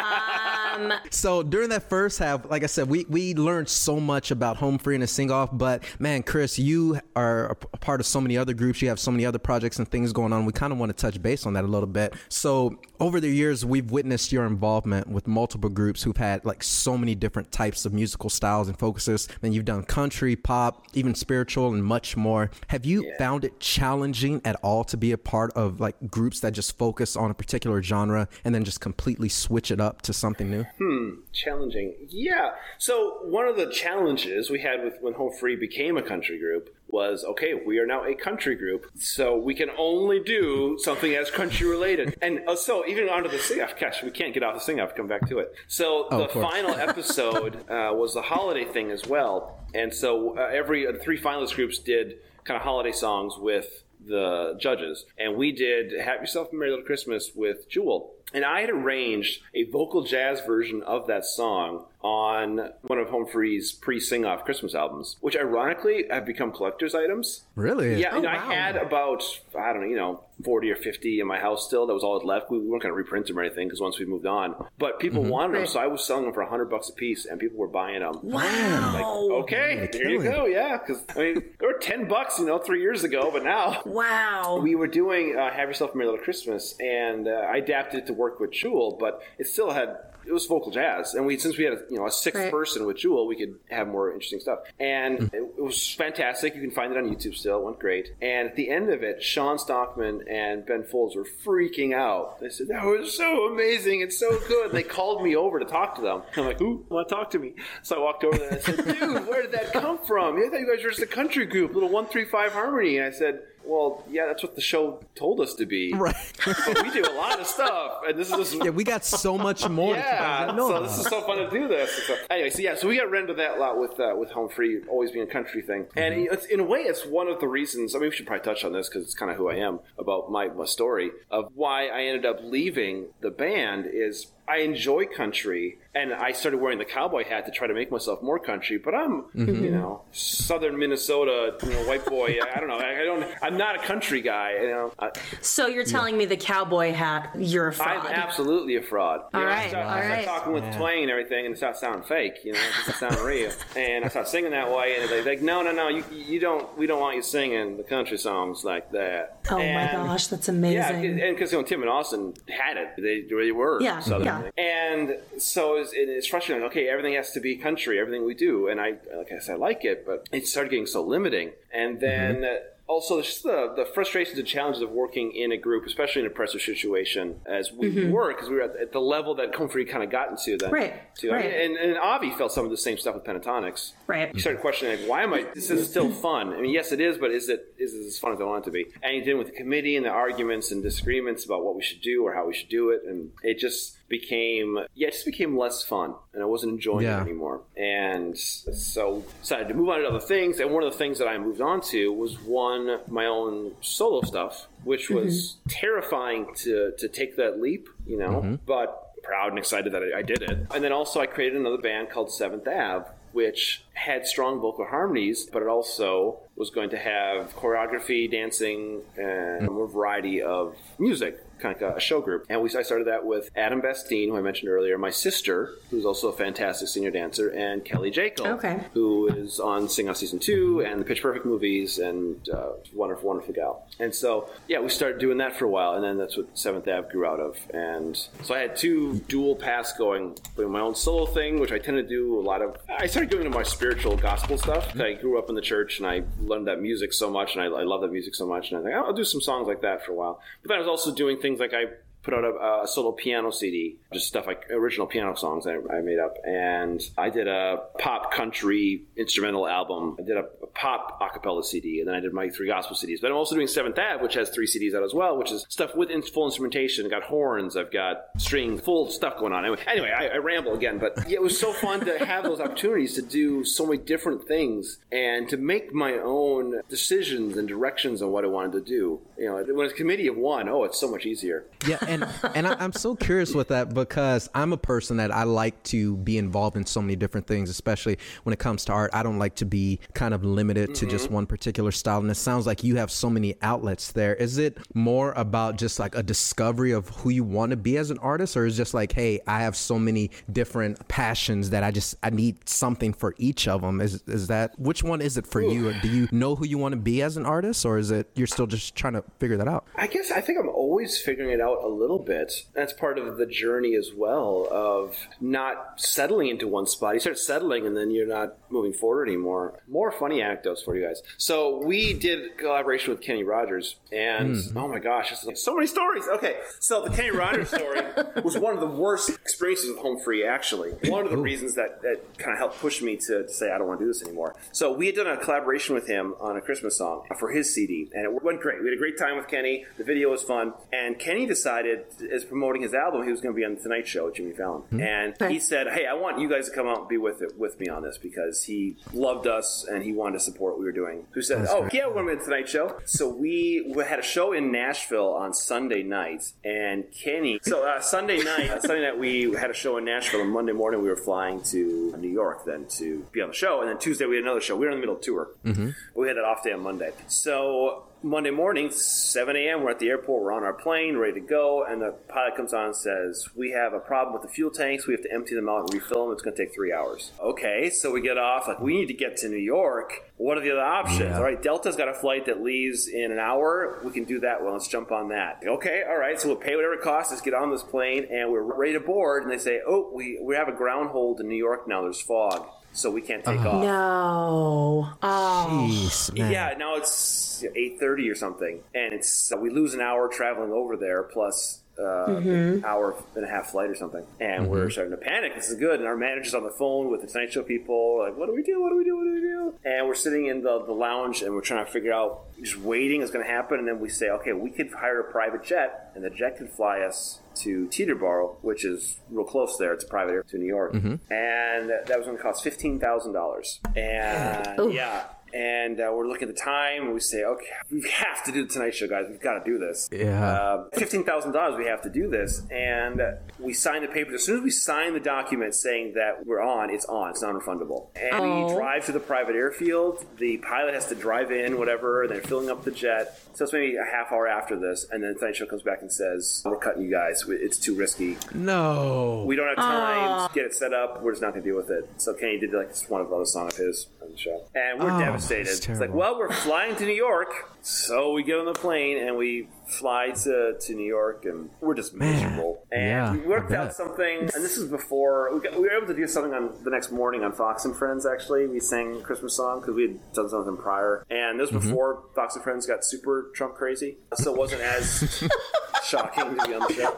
Um, So during that first half, like I said, we, we learned so much about home free and a sing off. But man, Chris, you are a p- a part of so many other groups. You have so many other projects and things going on. We kind of want to touch base on that a little bit. So over the years, we've witnessed your involvement with multiple groups who've had like so many different types of musical styles and focuses. And you've done country, pop, even spiritual, and much more. Have you found it challenging at all to be a part of like groups that just focus on a particular genre and then just completely switch it up to something new? Hmm, challenging. Yeah. So one of the challenges we had with when Home Free became a country group was okay, we are now a country group, so we can only do something as country related. and uh, so even onto the sing off, gosh, we can't get off the sing off. Come back to it. So the final episode uh, was the holiday thing as well, and so uh, every uh, three finalist groups did kind of holiday songs with the judges, and we did "Have Yourself a Merry Little Christmas" with Jewel. And I had arranged a vocal jazz version of that song on one of Home Free's pre-sing off Christmas albums, which ironically have become collector's items. Really? Yeah, and I wow. had about I don't know, you know, forty or fifty in my house still. That was all that left. We weren't going to reprint them or anything because once we moved on, but people wanted them, so I was selling them for hundred bucks a piece, and people were buying them. wow. Okay, there you go. Yeah, because I mean, they were ten bucks, you know, three years ago, but now Wow. we were doing uh, "Have Yourself a Merry Little Christmas," and uh, I adapted it to work with Jewel, but it still had it was vocal jazz, and we since we had a, you know a sixth Right. person with Jewel, we could have more interesting stuff, and hmm. it, it was fantastic. You can find it on YouTube still; it went great. And at the end of it, Shawn Stockman and Ben Folds were freaking out. They said that was so amazing, it's so good. they called me over to talk to them. I'm like, who want to talk to me? So I walked over there and I said, dude, where did that come from? I thought you guys were just a country group, little one three five harmony. And I said. Well, yeah, that's what the show told us to be. Right. But we do a lot of stuff, and this is just Yeah, we got so much more. that you guys yeah, didn't so about. this is so fun to do this. So, anyway, so yeah, so we got into that a lot with uh, with Home Free always being a country thing, and it's, in a way, it's one of the reasons. I mean, we should probably touch on this because it's kind of who I am about my, my story of why I ended up leaving the band. Is I enjoy country, and I started wearing the cowboy hat to try to make myself more country. But I'm, mm-hmm. you know, Southern Minnesota, you know, white boy. I, I don't know. I, I don't. I'm not a country guy. You know, I, So you're telling me the cowboy hat, you're a fraud. I'm absolutely a fraud. You All know, I right, start, all I start right. talking with twang and everything, and it starts sounding fake. You know, it doesn't sound real. And I start singing that way, and they're like, "No, no, no, you, you don't. We don't want you singing the country songs like that." oh my gosh, that's amazing. Yeah, amazing. and because you know, Tim and Austin had it, they they were Yeah, Southern, yeah. And so it's, it's frustrating. Okay, everything has to be country, everything we do, and I like I said, I like it, but it started getting so limiting, and then. Mm-hmm. Also, just the, the frustrations and challenges of working in a group, especially in a pressure situation, as we were, because we were at, at the level that Home Free kind of gotten to then. Mm-hmm. Right, To, right. And, and Avi felt some of the same stuff with Pentatonix. Right. You started questioning, like, why am I? This is still fun. I mean, yes, it is, but is it is it as fun as I want it to be? And he did with the committee and the arguments and disagreements about what we should do or how we should do it, and it just became yeah, it just became less fun, and I wasn't enjoying Yeah. it anymore. And so decided to move on to other things. And one of the things that I moved on to was one my own solo stuff, which was mm-hmm. terrifying to to take that leap, you know, mm-hmm. but proud and excited that I, I did it. And then also I created another band called Seventh Ave, which had strong vocal harmonies, but it also was going to have choreography, dancing, and a mm. variety of music. Kind of a show group, and we I started that with Adam Bastine, who I mentioned earlier, my sister, who's also a fantastic senior dancer, and Kelley Jakle, Okay. who is on Sing Off Season 2 and the Pitch Perfect movies and uh, wonderful, wonderful gal. And so, yeah, we started doing that for a while, and then that's what Seventh Ave grew out of. And so I had two dual paths going, doing my own solo thing, which I tend to do a lot of. I started going into my spiritual gospel stuff. I grew up in the church and I learned that music so much, and I, I love that music so much. And I was like, I'll do some songs like that for a while. But then I was also doing things like I put out a, a, solo piano CD, just stuff like original piano songs I, I, made up. And I did a pop country instrumental album. I did a, a pop acapella CD, and then I did my three gospel CDs. But I'm also doing Seventh Ave, which has three CDs out as well, which is stuff with full instrumentation. I got horns, I've got string, full stuff going on. Anyway, I, I ramble again, but yeah, it was so fun to have those opportunities to do so many different things and to make my own decisions and directions on what I wanted to do. You know, when it's committee of one, oh, it's so much easier. Yeah, and and I, am so curious with that because I'm a person that I like to be involved in so many different things, especially when it comes to art. I don't like to be kind of limited to mm-hmm. just one particular style. And it sounds like you have so many outlets there. Is it more about just like a discovery of who you want to be as an artist, or is it just like, hey, I have so many different passions that I just I need something for each of them? Is is that which one is it for Ooh. you? Do you know who you want to be as an artist, or is it you're still just trying to figure that out? I guess I think I'm always figuring it out a little bit. That's part of the journey as well of not settling into one spot. You start settling, and then you're not moving forward anymore. More funny anecdotes for you guys. So we did collaboration with Kenny Rogers, and mm. oh my gosh, like so many stories. Okay, so the Kenny Rogers story was one of the worst experiences with Home Free. Actually, one of the Ooh. reasons that that kind of helped push me to, to say I don't want to do this anymore. So we had done a collaboration with him on a Christmas song for his CD, and it went great. We had a great time with Kenny. The video was fun, and Kenny decided, as promoting his album, he was going to be on the Tonight Show with Jimmy Fallon, mm-hmm. and he said, "Hey, I want you guys to come out and be with it with me on this because he loved us and he wanted to support what we were doing." Who said, That's "Oh, yeah, we're going to be on the Tonight Show." So we had a show in Nashville on Sunday night, and Kenny. So uh, Sunday night, uh, Sunday night we had a show in Nashville, and Monday morning we were flying to New York then to be on the show, and then Tuesday we had another show. We were in the middle of tour. Mm-hmm. We had an off day on Monday, so Monday morning, 7 a.m., we're at the airport, we're on our plane, ready to go, and the pilot comes on and says, We have a problem with the fuel tanks, we have to empty them out and refill them, it's going to take three hours. Okay, so we get off, like, we need to get to New York. What are the other options? Yeah. All right, Delta's got a flight that leaves in an hour, we can do that, well, let's jump on that. Okay, all right, so we'll pay whatever it costs, let's get on this plane, and we're ready to board, and they say, Oh, we, we have a ground hold in New York now, there's fog so we can't take uh, off. No. Oh. Jeez, man. Yeah, now it's eight thirty or something, and it's uh, we lose an hour traveling over there plus uh, mm-hmm. hour and a half flight or something, and mm-hmm. we're starting to panic. This is good, and our manager's on the phone with the Tonight Show people. Like, what do we do? What do we do? What do we do? And we're sitting in the, the lounge, and we're trying to figure out. Just waiting is going to happen, and then we say, okay, we could hire a private jet, and the jet could fly us to Teterboro, which is real close there. It's a private air to New York, mm-hmm. and that was going to cost fifteen thousand dollars. And Ooh. yeah, and uh, we're looking at the time and we say okay we have to do the tonight show guys. We've got to do this. Yeah. Uh, $15000 we have to do this and we sign the papers. As soon as we sign the document saying that we're on it's on. It's non-refundable. And oh. we drive to the private airfield. The pilot has to drive in whatever. They're filling up the jet so it's maybe a half hour after this and then the tonight show comes back and says we're cutting you guys. It's too risky. No. We don't have time to get it set up. We're just not going to deal with it. So kenny did like one of those song of his on the show. And we're oh. devastated devastated. It's like, well, we're flying to New York, so we get on the plane and we fly to, to New York, and we're just miserable. Man, and yeah, we worked out something, and this is before we, got, we, were able to do something on the next morning on Fox and Friends. Actually, we sang a Christmas song because we had done something prior, and this was mm-hmm. before Fox and Friends got super Trump crazy, so it wasn't as shocking to be on the show.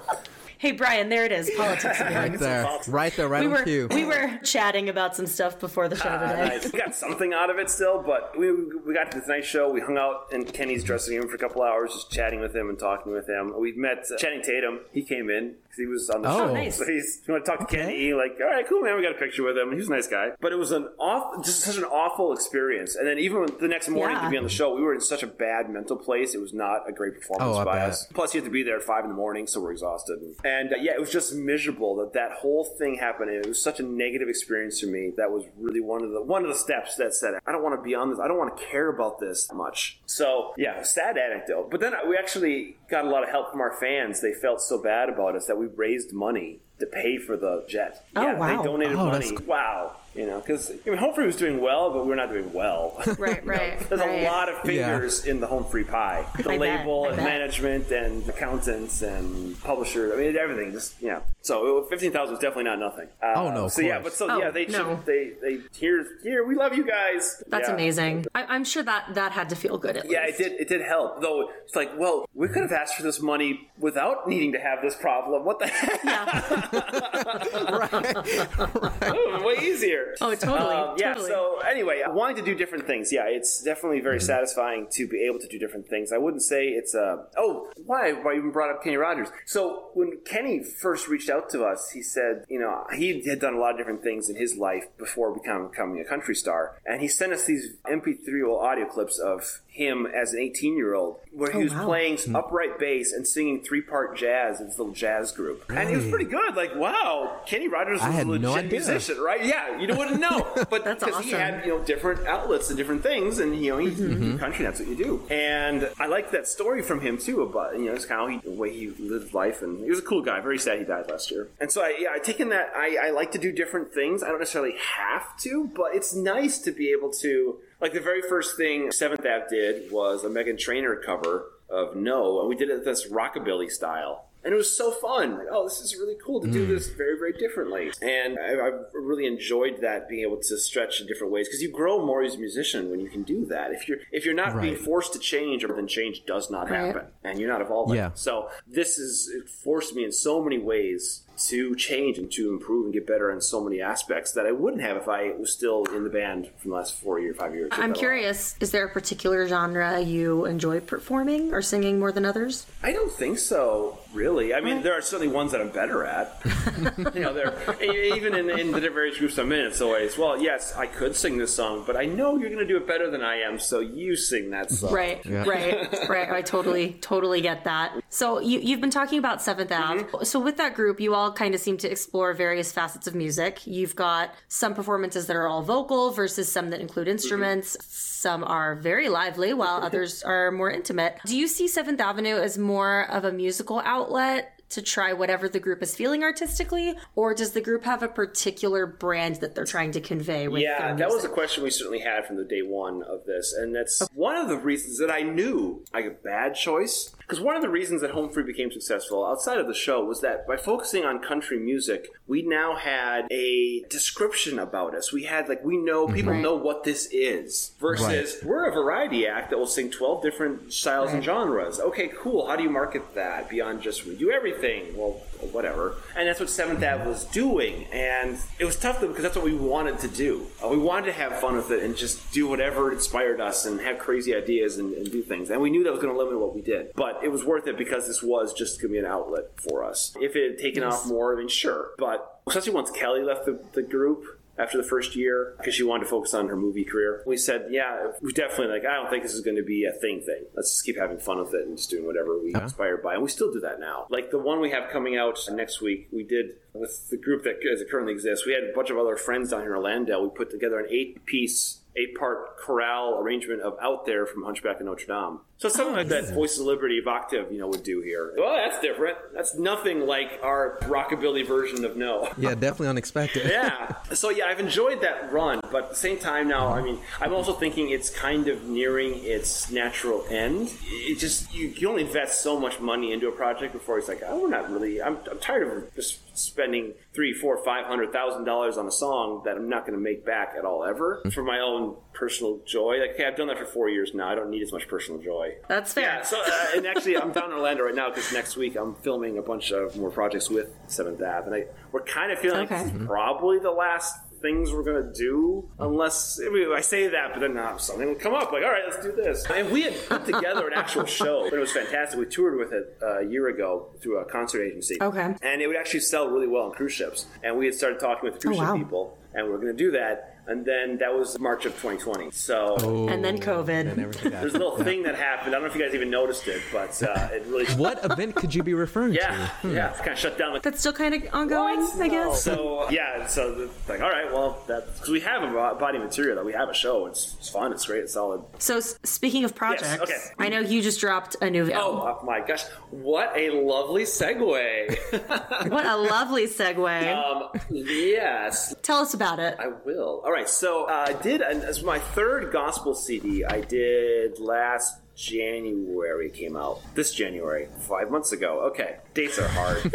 Hey Brian, there it is. Politics again. right there, right there, right we were, cue. We were chatting about some stuff before the show uh, today. Nice. We got something out of it still, but we we got to this nice show. We hung out in Kenny's dressing room for a couple hours, just chatting with him and talking with him. We met uh, Channing Tatum. He came in because he was on the oh, show. Nice. So he's you want to talk to okay. Kenny. Like, all right, cool, man. We got a picture with him. He was a nice guy, but it was an off, just such an awful experience. And then even the next morning yeah. to be on the show, we were in such a bad mental place. It was not a great performance oh, by us. Plus, you have to be there at five in the morning, so we're exhausted. And uh, yeah, it was just miserable that that whole thing happened. And it was such a negative experience for me. That was really one of the one of the steps that said, I don't want to be on this. I don't want to care about this much. So yeah, sad anecdote. But then we actually got a lot of help from our fans. They felt so bad about us that we raised money to pay for the jet. Oh, yeah, wow. they donated oh, money. Wow. You know, because I mean, Home Free was doing well, but we were not doing well. Right, right. There's right. a lot of fingers in the Home Free pie. The I label I and bet. management and accountants and publishers. I mean, everything. Just yeah. So fifteen thousand was definitely not nothing. Uh, Oh, no, of So yeah, but so Oh, yeah, they no. they they here here we love you guys. That's Yeah. amazing. I, I'm sure that that had to feel good. At Yeah, least. it did. It did help. Though it's like, well, we could have asked for this money without needing to have this problem. What the heck? Right, Oh, way easier. Oh, totally. Um, yeah. totally. So anyway, wanting to do different things. Yeah, it's definitely very Mm-hmm. satisfying to be able to do different things. I wouldn't say it's a. Oh, why? Why you even brought up Kenny Rogers? So when Kenny first reached out to us, he said, you know, he had done a lot of different things in his life before becoming, becoming a country star, and he sent us these MP3 audio clips of him as an 18 year old where he Oh, was wow. playing upright bass and singing three part jazz in his little jazz group, and he was pretty good. Like, wow, Kenny Rogers was I had a legit no idea. musician, right? Yeah, you wouldn't know, but That's because he had you know different outlets and different things, and you know he's Mm-hmm. country. That's what you do, and I like that story from him too about you know just how he the way he lived life, and he was a cool guy. Very sad he died last year, and so I yeah I taken that I, I like to do different things. I don't necessarily have to, but it's nice to be able to like the very first thing Seventh Ave did was a Meghan Trainor cover of No, and we did it this rockabilly style. And it was so fun. Like, oh, this is really cool to do hmm. this very, very differently. And I, I really enjoyed that being able to stretch in different ways because you grow more as a musician when you can do that. If you're if you're not being Right. forced to change, or then change does not Right. happen, and you're not evolving. Yeah. So this is it forced me in so many ways to change and to improve and get better in so many aspects that I wouldn't have if I was still in the band from the last four year, five years. I'm curious. Is there a particular genre you enjoy performing or singing more than others? I don't think so, really. I mean, there are certainly ones that I'm better at. you know, there even in, in the various groups I'm in, it's always, well, yes, I could sing this song, but I know you're going to do it better than I am, so you sing that song. Right, right, right. I totally, totally get that. So you, you've been talking about 7th Ave. Mm-hmm. So with that group, you all kind of seem to explore various facets of music. You've got some performances that are all vocal versus some that include mm-hmm. instruments. Some are very lively, while mm-hmm. others are more intimate. Do you see 7th Avenue as more of a musical outlet? To try whatever the group is feeling artistically, or does the group have a particular brand that they're trying to convey with Yeah, that was a question we certainly had from the day one of this, and that's one of the reasons that I knew like a bad choice. Because one of the reasons that Home Free became successful outside of the show was that by focusing on country music, we now had a description about us. We had like we know mm-hmm. people Right. know what this is. Versus we're a variety act that will sing twelve different styles and genres. Okay, cool. How do you market that beyond just we do everything? Well, whatever. And that's what Seventh Ave was doing, and it was tough though because that's what we wanted to do. Uh, we wanted to have fun with it and just do whatever inspired us and have crazy ideas and, and do things. And we knew that was going to limit what we did, but it was worth it because this was just going to be an outlet for us. If it had taken off more, I mean, sure, but especially once Kelly left the, the group after the first year because she wanted to focus on her movie career. We said, yeah, we definitely like. I don't think this is going to be a thing thing. Let's just keep having fun with it and just doing whatever we inspired by, and we still do that now. Like the one we have coming out next week, we did with the group that as it currently exists. We had a bunch of other friends down here in Orlando. We put together an eight piece. Eight part chorale arrangement of Out There from Hunchback of Notre Dame. So it's something like that Voice of Liberty of Epcot, you know, would do here. Well, that's different. That's nothing like our rockabilly version of No. Yeah, definitely unexpected. yeah. So yeah, I've enjoyed that run, but at the same time now, I mean, I'm also thinking it's kind of nearing its natural end. It just you, you only invest so much money into a project before it's like, oh, we're not really. I'm, I'm tired of just spending three, four, five hundred thousand dollars on a song that I'm not going to make back at all ever for my own personal joy. Like, okay, I've done that for four years now. I don't need as much personal joy. That's fair. Yeah, so uh, and actually, I'm down in Orlando right now because next week I'm filming a bunch of more projects with Seventh Ave, and I we're kind of feeling like Okay. this is probably the last things we're gonna do, unless I, mean, I say that, but then uh, something will come up. Like, all right, let's do this. And we had put together an actual show, and it was fantastic. We toured with it uh, a year ago through a concert agency. Okay. and it would actually sell really well on cruise ships. And we had started talking with the cruise Oh, wow. ship people, and we going to do that. And then that was March of 2020. So And then COVID. And everything there's a little thing that happened. I don't know if you guys even noticed it, but uh, it really. What event could you be referring Yeah, to? yeah, it's kind of shut down. That's still kind of ongoing, I guess. So yeah, so the, like, all right, well, that because we have a bo- body material that we have a show. It's, it's fun. It's great. It's solid. So, speaking of projects, okay. I know you just dropped a new video. Oh my gosh, what a lovely segue. What a lovely segue. um, yes, Tell us about it. I will. All right, so uh, I did and as my third gospel CD. I did last January came out. This January, five months ago. Okay, dates are hard.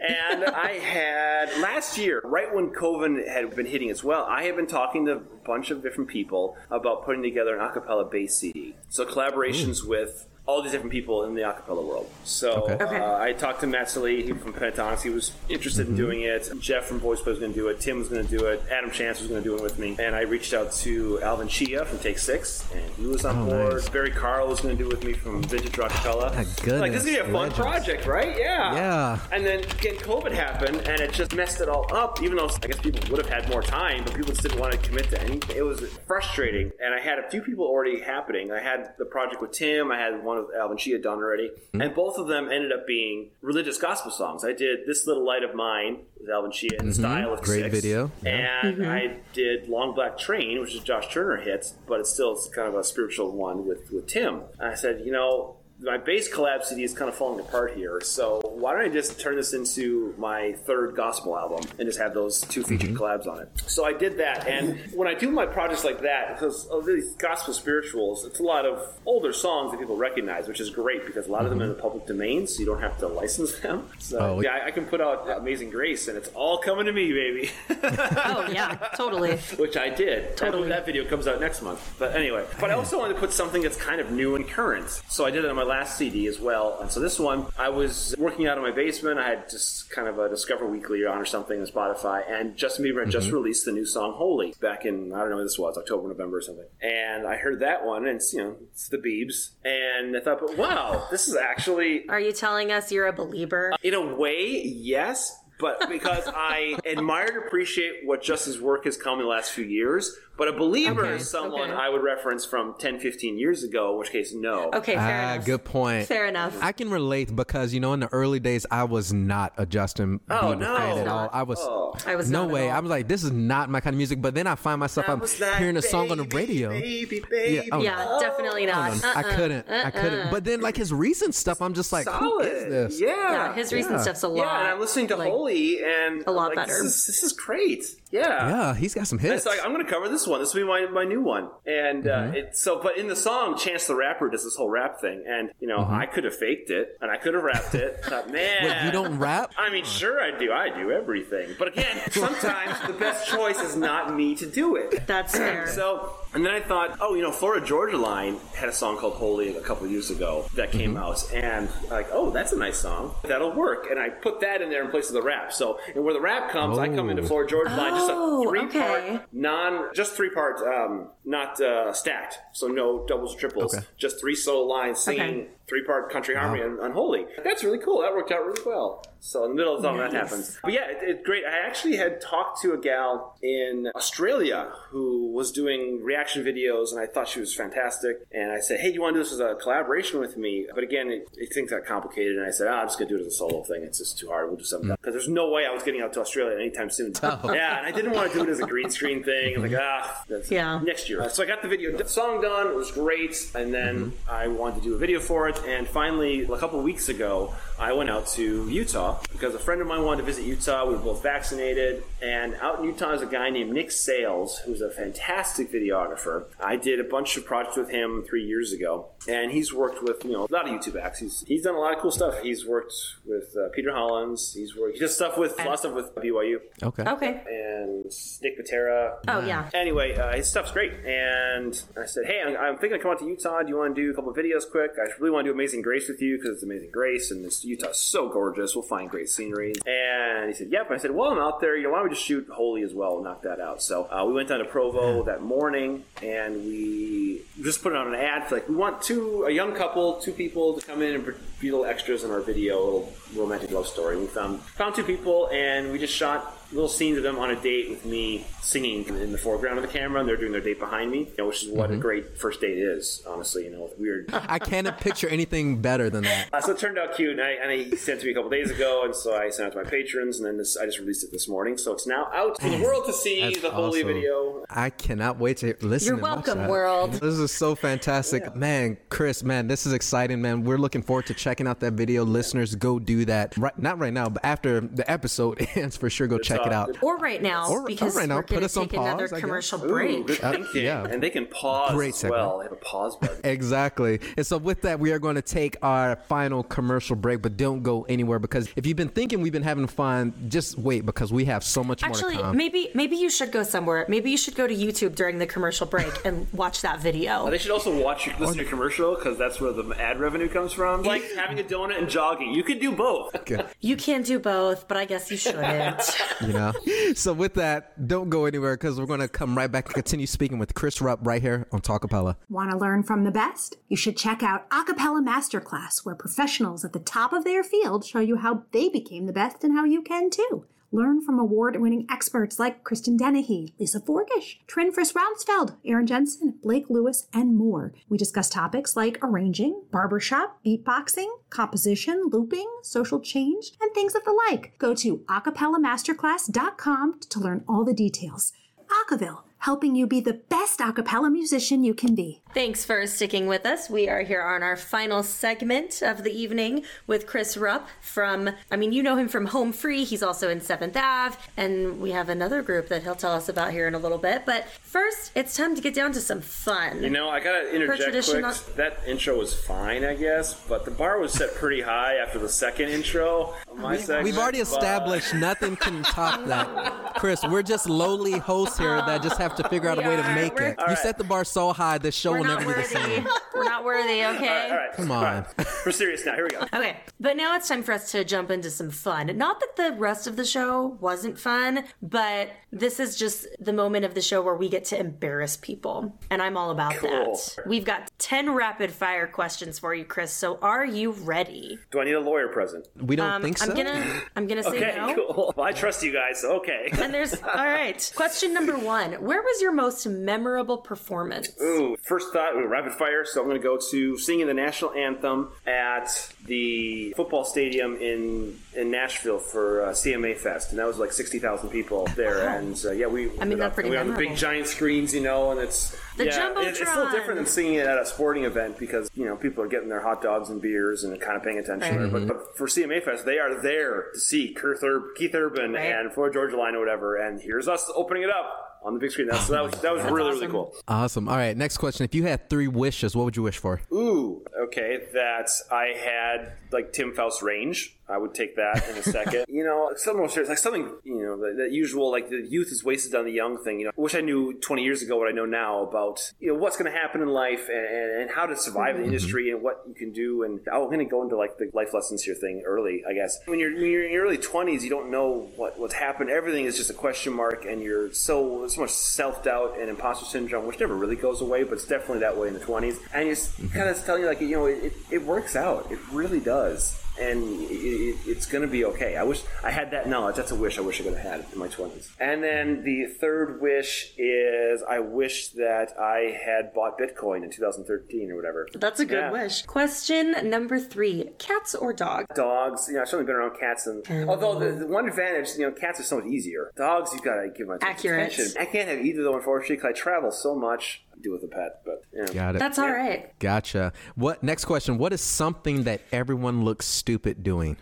and I had last year, right when COVID had been hitting as well, I had been talking to a bunch of different people about putting together an acapella bass CD. So collaborations with all these different people in the acapella world. So Okay. Okay. uh, I talked to Matt Sallee from Pentatonix. He was interested in doing it. Jeff from Voice Play was going to do it. Tim was going to do it. Adam Chance was going to do it with me. And I reached out to Alvin Chea from Take Six, and he was on Oh, board. nice. Barry Carl was going to do it with me from Vintage Rock Acapella. My Like this is going to be a fun goodness, project, right? Yeah. Yeah. And then again, COVID happened, and it just messed it all up. Even though I guess people would have had more time, but people just didn't want to commit to anything. It was frustrating, and I had a few people already happening. I had the project with Tim. I had one with Alvin Chea done already, Hmm. and both of them ended up being religious gospel songs. I did "This Little Light of Mine" with Alvin Chea in the style of Mm-hmm. Great Six. video. and I did "Long Black Train," which is Josh Turner hits, but it's still kind of a spiritual one with with Tim. And I said, you know my bass collab CD is kind of falling apart here. So why don't I just turn this into my third gospel album and just have those two featured mm-hmm. collabs on it? So I did that, and when I do my projects like that, because of these gospel spirituals, it's a lot of older songs that people recognize, which is great because a lot of them are in the mm-hmm. public domain, so you don't have to license them. So Oh, yeah, I, I can put out Amazing Grace, and it's all coming to me, baby. Oh, yeah, totally. which I did. Totally. That, that video comes out next month. But anyway, but I also wanted to put something that's kind of new and current. So I did it on my last CD as well. And so this one, I was working out of my basement. I had just kind of a Discover Weekly on or something on Spotify, and Justin Bieber had just mm-hmm. released the new song "Holy" back in I don't know when this was October, November, or something. And I heard that one, and it's you know it's the Biebs, and I thought, but wow, this is actually Are you telling us you're a believer? in a way, yes, but because I admire and appreciate what Justin's work has come in the last few years. But a believer Okay, is someone okay. I would reference from 10, 15 years ago, in which case, no. Okay, fair Ah, enough. good point. Fair enough. I can relate because you know in the early days I was not a Justin Oh, Bieber no. fan at all. I was Oh. I was no way. I was like, this is not my kind of music. But then I find myself I I'm like, hearing a song on the radio. Baby, baby. Yeah, oh, yeah, definitely not. I Uh-uh. couldn't. I couldn't. But then like his recent stuff, I'm just like, who Solid. is this? Yeah. Yeah, his recent Yeah. stuff's a lot. Yeah, and I'm listening to like, Holy, and a lot like, better. This is, this is great. Yeah. Yeah, he's got some And hits. so like, I'm going to cover this one. This will be my, my new one. And Mm-hmm. uh, it, so, but in the song, Chance the Rapper does this whole rap thing, and you know, I could have faked it, and I could have rapped it. Thought, man, Mm-hmm. Wait, you don't rap? I mean, sure, I do. I do everything. But again, sometimes the best choice is not me to do it. That's fair. So, and then I thought, oh, you know, Florida Georgia Line had a song called Holy a couple of years ago that came out, and like, oh, that's a nice song. That'll work. And I put that in there in place of the rap. So, and where the rap comes, I come into Oh. Florida Georgia Line just Oh, a three part, non, just three part, um, not uh, stacked. So no doubles or triples. Okay. Just three solo lines singing Okay. Three part country harmony on, on Holy. That's really cool. That worked out really well. So in the middle of the song that happens. But yeah, it, it's great. I actually had talked to a gal in Australia who was doing reaction videos, and I thought she was fantastic. And I said, "Hey, do you want to do this as a collaboration with me?" But again, it, it things got complicated, and I said, oh, "I'm just gonna do it as a solo thing. It's just too hard. We'll do something mm. because there's no way I was getting out to Australia anytime soon." Oh. Yeah, and I didn't want to do it as a green screen thing. I was like, ah, that's Yeah. next year. Uh, so I got the video the song done. It was great, and then mm-hmm. I wanted to do a video for it. And finally, a couple weeks ago, I went out to Utah because a friend of mine wanted to visit Utah. We were both vaccinated, and out in Utah is a guy named Nick Sales, who's a fantastic videographer. I did a bunch of projects with him three years ago, and he's worked with you know a lot of YouTube acts. He's he's done a lot of cool stuff. He's worked with uh, Peter Hollens. He's worked he does stuff with a lot of stuff with BYU okay. okay. and Nick Pitera. Oh, yeah. Anyway, uh, his stuff's great, and I said, "Hey, I'm, I'm thinking of coming out to Utah. Do you want to do a couple of videos quick? I really want to do Amazing Grace with you because it's Amazing Grace, and this Utah's so gorgeous. We'll find great scenery." And he said, "Yep." And I said, "Well, I'm out there. You know, why don't we just shoot Holy as well and knock that out?" So uh, we went down to Provo that morning, and we just put on an ad for like we want two a young couple, two people to come in and be little extras in our video, a little romantic love story. We found found two people, and we just shot little scenes of them on a date with me singing in the foreground of the camera, and they're doing their date behind me, you know, which is what a great first date is. Honestly, you know, weird. I cannot picture anything better than that. Uh, so it turned out cute, and, I, and he sent it to me a couple days ago, and so I sent it to my patrons, and then this, I just released it this morning, so it's now out for the world to see That's the Holy awesome. video. I cannot wait to listen. You're and welcome, that. world. This is so fantastic, man. Chris, man, this is exciting, man. We're looking forward to checking out that video. Listeners, go do that. Right, not right now, but after the episode ends, for sure, go check it uh, out. Or right now, Or- or because right now, we're put going to us take another pause, I guess. commercial Ooh, break. good thinking. yeah. And they can pause Great as segment. well. They have a pause button. Exactly. And so with that, we are going to take our final commercial break, but don't go anywhere because if you've been thinking we've been having fun, just wait because we have so much Actually, more to come. maybe maybe you should go somewhere. Maybe you should go to YouTube during the commercial break and watch that video. They should also watch your listen to your commercial because that's where the ad revenue comes from. Like having a donut and jogging. You could do both. You can do both, but I guess you shouldn't. you know. So with that, don't go anywhere because we're going to come right back and continue speaking with Chris Rupp right here on Talkapella. Want to learn from the best? You should check out Acapella Masterclass, where professionals at the top of their field show you how they became the best and how you can too. Learn from award winning experts like Kristen Dennehy, Lisa Forkish, Trin Friss Rounsfeld, Aaron Jensen, Blake Lewis, and more. We discuss topics like arranging, barbershop, beatboxing, composition, looping, social change, and things of the like. Go to acapellamasterclass.com to learn all the details. Acaville, helping you be the best acapella musician you can be. Thanks for sticking with us. We are here on our final segment of the evening with Chris Rupp from, I mean, you know him from Home Free. He's also in 7th Ave. And we have another group that he'll tell us about here in a little bit. But first, it's time to get down to some fun. You know, I gotta interject quick. That intro was fine, I guess, but the bar was set pretty high after the second intro. of My segment, We've already but- established nothing can top that. Chris, we're just lowly hosts here that just have to figure out a way to make We're- it. You set the bar so high, this show We're will not never be the same. We're not worthy, okay? All right, Come on. right. We're serious now. Here we go. Okay, but now it's time for us to jump into some fun. Not that the rest of the show wasn't fun, but this is just the moment of the show where we get to embarrass people. And I'm all about Cool. that. We've got 10 rapid fire questions for you, Chris. So are you ready? Do I need a lawyer present? We don't um, think so. I'm gonna I'm gonna say Okay, no. cool. Well, I trust you guys. so Okay. And there's all right. Question number one. Where was your most memorable performance? Ooh, first thought, ooh, rapid fire. So I'm going to go to singing the national anthem at the football stadium in in Nashville for uh, CMA Fest, and that was like sixty thousand people there. And uh, yeah, we I mean, that's pretty we have the big giant screens, you know, and it's The yeah, it- it's still Jumbotron. different than singing it at a sporting event because you know people are getting their hot dogs and beers and kind of paying attention. Right. But, but for CMA Fest, they are there to see Keith, Ur- Keith Urban Right. and Florida Georgia Line or whatever, and here's us opening it up. On the big screen, that's, that was that was really really awesome. cool. Awesome. All right, next question. If you had three wishes, what would you wish for? Ooh, okay. That I had like Tim Foust range. I would take that in a second. you know, something more serious, like something you know that, that usual like the youth is wasted on the young thing. You know, I wish I knew 20 years ago what I know now about you know what's going to happen in life and, and, and how to survive in the mm-hmm. industry and what you can do. And I'm going to go into like the life lessons here thing early, I guess. When you're, when you're in your early 20s, you don't know what what's happened. Everything is just a question mark, and you're so so much self doubt and imposter syndrome, which never really goes away, but it's definitely that way in the 20s. And it's mm-hmm. kind of telling you like you know it, it works out. It really does and it, it, it's going to be okay. I wish I had that knowledge. That's a wish I wish I could have had in my 20s. And then the third wish is I wish that I had bought Bitcoin in 2013 or whatever. That's a good Yeah. wish. Question number three: Cats or dogs? Dogs, you know, I've certainly been around cats, and although the, the one advantage, you know, cats are so much easier. Dogs, you've gotta give my Accurate. attention. I can't have either though, unfortunately, because I travel so much. I do with a pet, but you know. Got it. That's all right. Gotcha. What next question? What is something that everyone looks stupid doing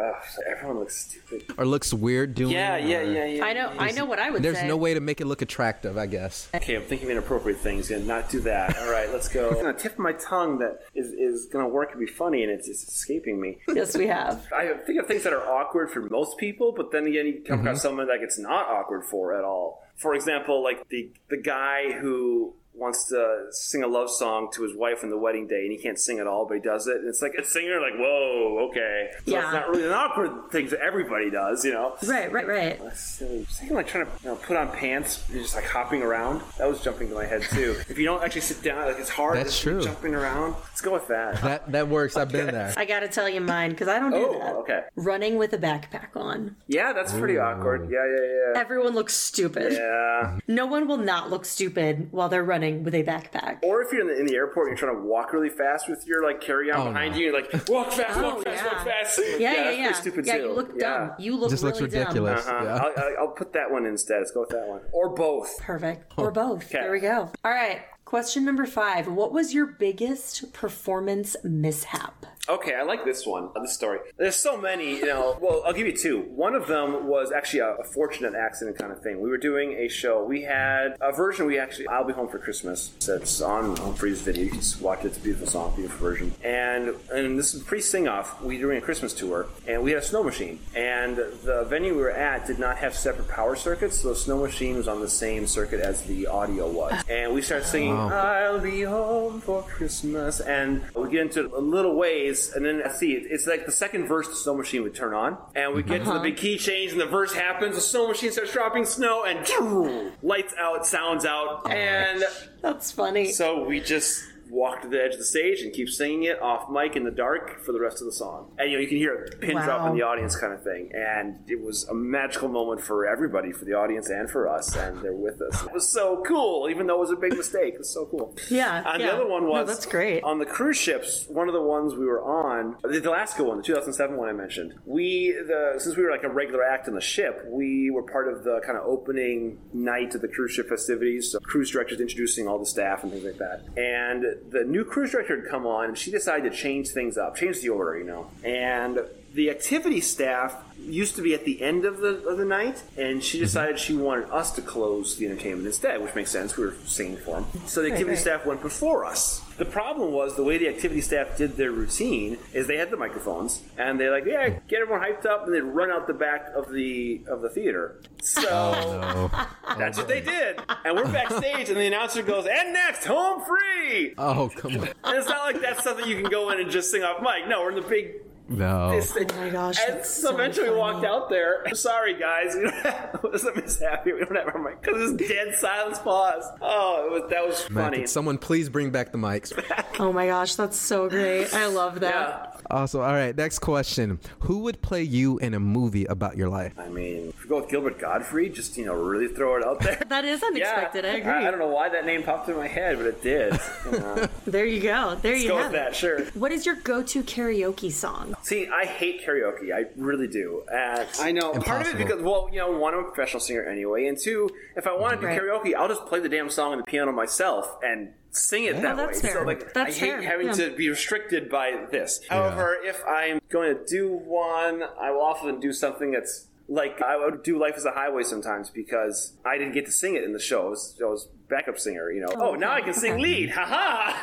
Ooh, okay. ugh, everyone looks stupid. or looks weird doing? Yeah, yeah, or- yeah, yeah. I know. I know what I would There's say. no way to make it look attractive, I guess. Okay, I'm thinking of inappropriate things and not do that. All right, let's go. I'm gonna tip my tongue that is, is gonna work and be funny, and it's, it's escaping me. Yes, we have. I think of things that are awkward for most people, but then again, you come across mm-hmm. someone that it's not awkward for at all. For example, like the the guy who wants to sing a love song to his wife on the wedding day, and he can't sing at all, but he does it. And it's like a singer, like, whoa, okay. So Yeah. it's not really an awkward thing that everybody does, you know. Right, right, right. Silly. Thinking like trying to you know, put on pants, and just like hopping around. That was jumping to my head too. if you don't actually sit down, like it's hard. That's true. Jumping around. Let's go with that. That that works. I've been there. I gotta tell you mine because I don't do Oh, that. okay. Running with a backpack on. Yeah, that's pretty awkward. Yeah, yeah, yeah. Everyone looks stupid. Yeah. No one will not look stupid while they're running with a backpack. Or if you're in the, in the airport, and you're trying to walk really fast with your like carry on Oh, behind no. you, you're like walk fast, Oh, walk fast, yeah. walk fast. Yeah, yeah, that's yeah. stupid yeah, too. you look Yeah. dumb. You look Just looks really ridiculous. Uh-huh. Yeah. I'll, I'll, I'll put that one instead. Let's go with that one. Or both. dumb. Perfect. Or both. Okay. There we go. All right. Question number five. What was your biggest performance mishap? Okay, I like this one. This story. There's so many, you know. Well, I'll give you two. One of them was actually a, a fortunate accident kind of thing. We were doing a show. We had a version. We actually, I'll be home for Christmas. That's on Home Free's video. You can just watch it. It's a beautiful song, beautiful version. And and this is pre sing off. We were doing a Christmas tour, and we had a snow machine. And the venue we were at did not have separate power circuits, so the snow machine was on the same circuit as the audio was. And we started singing, "I'll be home for Christmas," and we get into a little ways, and then I see it. It's like the second verse, the snow machine would turn on, and we get to the uh-huh. big key change, and the verse happens. The snow machine starts dropping snow, and lights out, sounds out, and That's funny. so we just walk to the edge of the stage and keep singing it off mic in the dark for the rest of the song. And you know, you can hear a pin drop in the audience kind of thing. And it was a magical moment for everybody, for the audience and for us. And they're with us. It was so cool, even though it was a big mistake. It was so cool. Yeah, And yeah. the other one No, was that's great. on the cruise ships. One of the ones we were on, the Alaska one, the 2007 one I mentioned. We, the since we were like a regular act on the ship, we were part of the kind of opening night of the cruise ship festivities. So cruise directors introducing all the staff and things like that. And the new cruise director had come on, and she decided to change things up, change the order, you know. And the activity staff used to be at the end of the of the night, and she mm-hmm. decided she wanted us to close the entertainment instead, which makes sense. We were singing for them, so the activity right. staff went before us. The problem was the way the activity staff did their routine is they had the microphones, and they're like, "Yeah, get everyone hyped up," and they'd run out the back of the of the theater. So Oh, that's what they did, and we're backstage, and the announcer goes, "And next, home free." oh come on. And it's not like that's something you can go in and just sing off mic. No, we're in the big No. this thing. Oh my gosh, And that's so so eventually we walked out there. I'm sorry, guys. We don't have, it was a mishap here. We don't have our mic because it's dead silence pause. Oh, it was, that was Man, funny. could someone please bring back the mics? Oh my gosh, that's so great. I love that. yeah. Also, all right, next question. Who would play you in a movie about your life? I mean, if we go with Gilbert Gottfried, just, you know, really throw it out there. That is unexpected. I agree. I, don't know why that name popped in my head, but it did. You know. There you go. There Let's you go have with it. that, sure. What is your go-to karaoke song? See, I hate karaoke. I really do. And I know part of it because, well, you know, one, I'm a professional singer anyway, and two, if I want to do Right. karaoke, I'll just play the damn song on the piano myself and sing it that Oh, that's way. fair. So, like, That's I hate fair, having yeah. to be restricted by this. However, if I'm going to do one, I will often do something that's like I would do "Life Is a Highway" sometimes because I didn't get to sing it in the show. I was, I was backup singer, you know. Oh, oh now I can sing lead. Ha ha!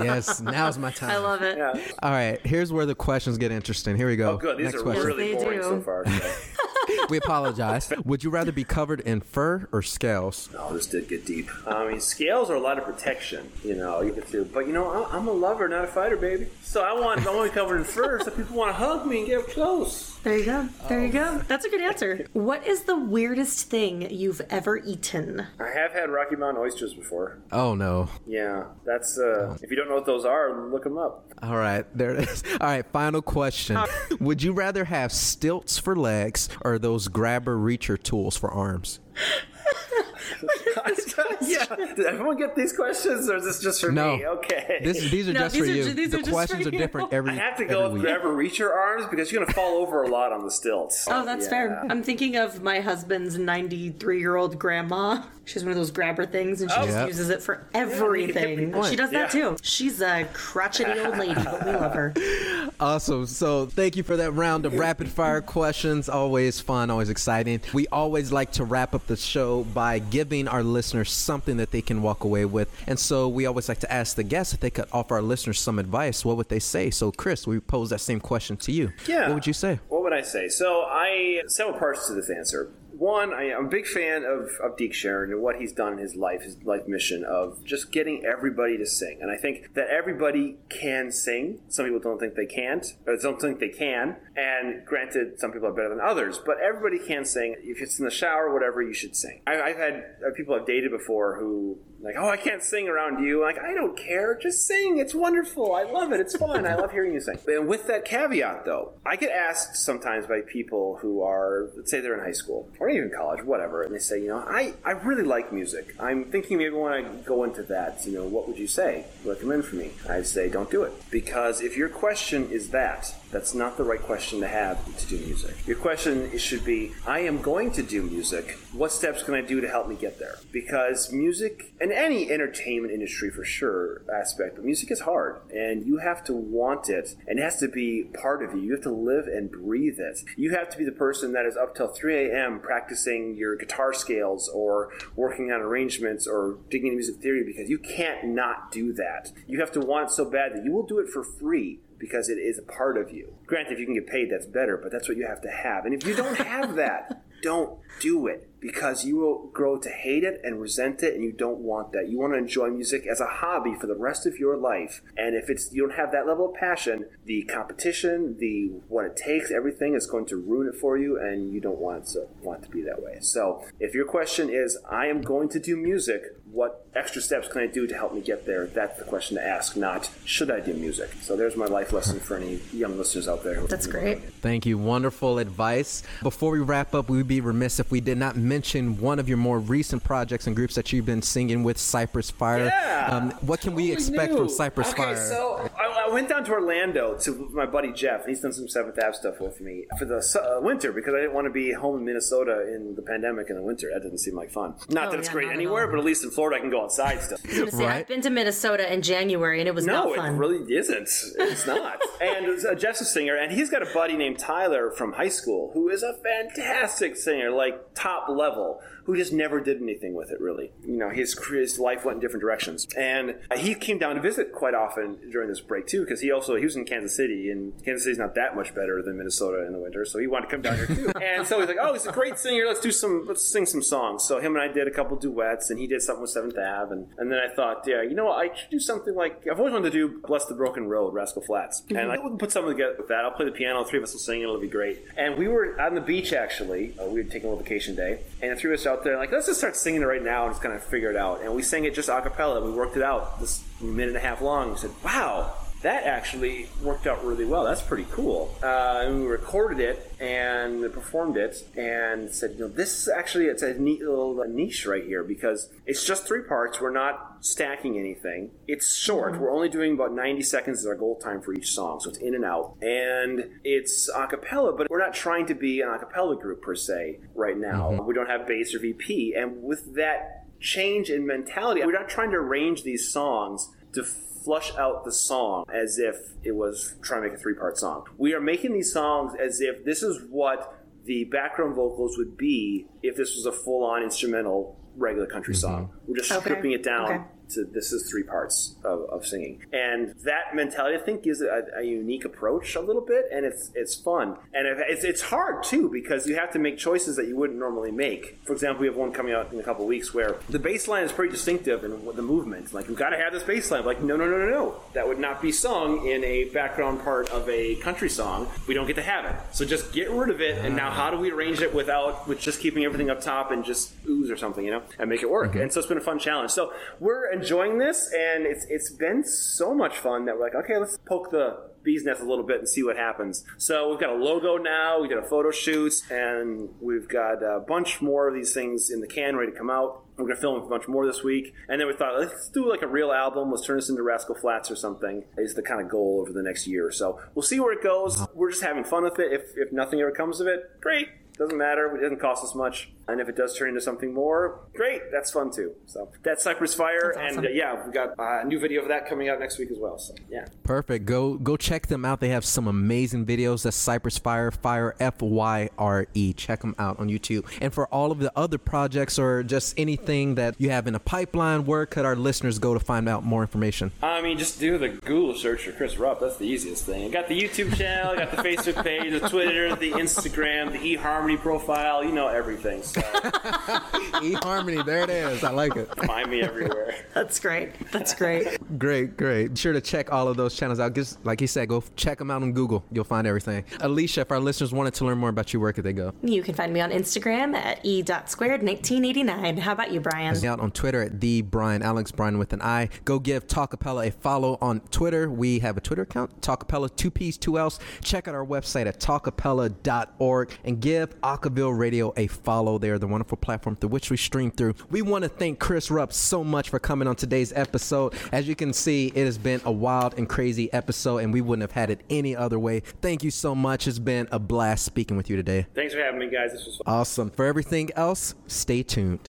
yes, now's my time. I love it. yeah. All right, here's where the questions get interesting. Here we go. Oh, good. These Next are question. really They boring do. so far. We apologize. Would you rather be covered in fur or scales? Oh, this did get deep. I mean, scales are a lot of protection, you know. You get to, but you know, I'm- I'm a lover, not a fighter, baby. So I want, I want to be covered in fur, so people want to hug me and get close. There you go. There you go. That's a good answer. What is the weirdest thing you've ever eaten? I have had Rocky Mountain oysters before. Oh no. Yeah, that's. uh If you don't know what those are, look them up. All right, there it is. All right, final question. Would you rather have stilts for legs or those grabber reacher tools for arms? yeah. Did everyone get these questions, or is this just for No. me? Okay. This, these are No, just these for are you. these the are just for questions are different every I have to every go with week. grabber reacher arms because you're going to fall over a lot on the stilts. Oh, that's Yeah. fair. I'm thinking of my husband's 93 year old grandma. She's one of those grabber things, and she just Yep. uses it for everything. point. she does that Yeah. too. She's a crotchety old lady, but we love her. Awesome. So thank you for that round of rapid fire questions. Always fun, always exciting. We always like to wrap up the show by giving our listeners something that they can walk away with. And so we always like to ask the guests if they could offer our listeners some advice. What would they say? So Chris, we pose that same question to you. Yeah. What would you say? What would I say? So I several parts to this answer. One, I, am a big fan of, of Deke Sharon and what he's done in his life, his life mission of just getting everybody to sing. And I think that everybody can sing. Some people don't think they can't, or don't think they can. And granted, some people are better than others, but everybody can sing. If it's in the shower, whatever, you should sing. I, I've had uh, people I've dated before who like, oh, I can't sing around you. Like, I don't care. Just sing. It's wonderful. I love it. It's fun. I love hearing you sing. And with that caveat, though, I get asked sometimes by people who are, let's say they're in high school or even college, whatever, and they say, you know, I, I really like music. I'm thinking maybe when I go into that, you know, what would you say? Recommend for me? I say, don't do it. Because if your question is that, that's not the right question to have to do music. Your question should be I am going to do music. What steps can I do to help me get there? Because music, and any entertainment industry for sure aspect, but music is hard and you have to want it and it has to be part of you. You have to live and breathe it. You have to be the person that is up till 3 a.m. practicing your guitar scales or working on arrangements or digging into music theory because you can't not do that. You have to want it so bad that you will do it for free because it is a part of you. Granted, if you can get paid, that's better, but that's what you have to have. And if you don't have that, don't do it because you will grow to hate it and resent it and you don't want that. You want to enjoy music as a hobby for the rest of your life. And if it's you don't have that level of passion, the competition, the what it takes, everything is going to ruin it for you and you don't want to want to be that way. So, if your question is I am going to do music, what extra steps can I do to help me get there? That's the question to ask, not should I do music. So there's my life lesson for any young listeners out there. That's great. Thank you. Wonderful advice. Before we wrap up, we would be remiss if we did not mention one of your more recent projects and groups that you've been singing with Cypress Fyre. Yeah, um, what can we expect new. from Cypress okay, Fyre? So I, I, went down to Orlando to my buddy Jeff, and he's done some Seventh Ave stuff with me for the uh, winter because I didn't want to be home in Minnesota in the pandemic in the winter. That didn't seem like fun. Not Oh, that it's yeah, great not at anywhere, all. but at least in Florida I can go outside still. See, Right. I've been to Minnesota in January and it was No, not fun. it really isn't. It's not. and uh, Jeff's a singer, and he's got a buddy named Tyler from high school who is a fantastic singer, like top level, who just never did anything with it, really. You know, his, his life went in different directions. And he came down to visit quite often during this break, too, because he also, he was in Kansas City, and Kansas City's not that much better than Minnesota in the winter, so he wanted to come down here, too. and so he's like, oh, he's a great singer, let's do some, let's sing some songs. So him and I did a couple duets, and he did something with Seventh Ave, and, and then I thought, yeah, you know what, I should do something like, I've always wanted to do Bless the Broken Road, Rascal Flatts. And I would put something together with that. I'll play the piano, three of us will sing, it'll be great. And we were on the beach, actually. Uh, we had taken a little vacation day, and threw us out there, like, let's just start singing it right now and just kind of figure it out. And we sang it just a cappella. We worked it out this minute and a half long. We said, wow, that actually worked out really well. That's pretty cool. Uh, and we recorded it and performed it and said, you know, this is actually it's a neat little uh, niche right here because it's just three parts. We're not stacking anything. It's short. Mm-hmm. We're only doing about 90 seconds as our goal time for each song, so it's in and out. And it's a cappella, but we're not trying to be an a cappella group per se right now. Mm-hmm. We don't have bass or VP, and with that change in mentality, we're not trying to arrange these songs to flush out the song as if it was trying to make a three part song. We are making these songs as if this is what the background vocals would be if this was a full on instrumental regular country mm-hmm. song. We're just Okay. stripping it down. Okay. To, this is three parts of, of singing, and that mentality I think gives it a, a unique approach a little bit, and it's it's fun, and it's it's hard too because you have to make choices that you wouldn't normally make. For example, we have one coming out in a couple weeks where the bass line is pretty distinctive in the movement. Like we've got to have this bass line. Like no no no no no, that would not be sung in a background part of a country song. We don't get to have it. So just get rid of it. And now how do we arrange it without with just keeping everything up top and just ooze or something, you know, and make it work? And so it's been a fun challenge. So we're enjoying this, and it's it's been so much fun that we're like, okay, let's poke the bee's nest a little bit and see what happens. So we've got a logo now, we did a photo shoot, and we've got a bunch more of these things in the can ready to come out. We're gonna film a bunch more this week, and then we thought let's do like a real album. Let's turn this into Rascal Flatts or something. Is the kind of goal over the next year or so. We'll see where it goes. We're just having fun with it. If if nothing ever comes of it, great. Doesn't matter. It doesn't cost us much. And if it does turn into something more, great. That's fun too. So that's Cypress Fyre, That's awesome. and uh, yeah, we've got uh, a new video of that coming out next week as well. So yeah. Perfect. Go go check them out. They have some amazing videos. That's Cypress Fyre, Fire F Y R E. Check them out on YouTube. And for all of the other projects or just anything that you have in a pipeline, where could our listeners go to find out more information? I mean, just do the Google search for Chris Rupp. That's the easiest thing. I got the YouTube channel, I got the Facebook page, the Twitter, the Instagram, the eHarmony profile. You know everything. So eHarmony, there it is. I like it. find me everywhere. That's great. That's great. Great, great. Be sure to check all of those channels out. Just like he said, go check them out on Google. You'll find everything. Alicia, if our listeners wanted to learn more about you, where could they go? You can find me on Instagram at e.squared1989. How about you, Brian? out on Twitter at the Brian Alex Brian with an I. Go give Talkapella a follow on Twitter. We have a Twitter account, Talkapella, two P's, two L's. Check out our website at talkapella.org and give Acaville Radio a follow. They the wonderful platform through which we stream through. We want to thank Chris Rupp so much for coming on today's episode. As you can see, it has been a wild and crazy episode, and we wouldn't have had it any other way. Thank you so much. It's been a blast speaking with you today. Thanks for having me, guys. This was fun. Awesome. For everything else, stay tuned.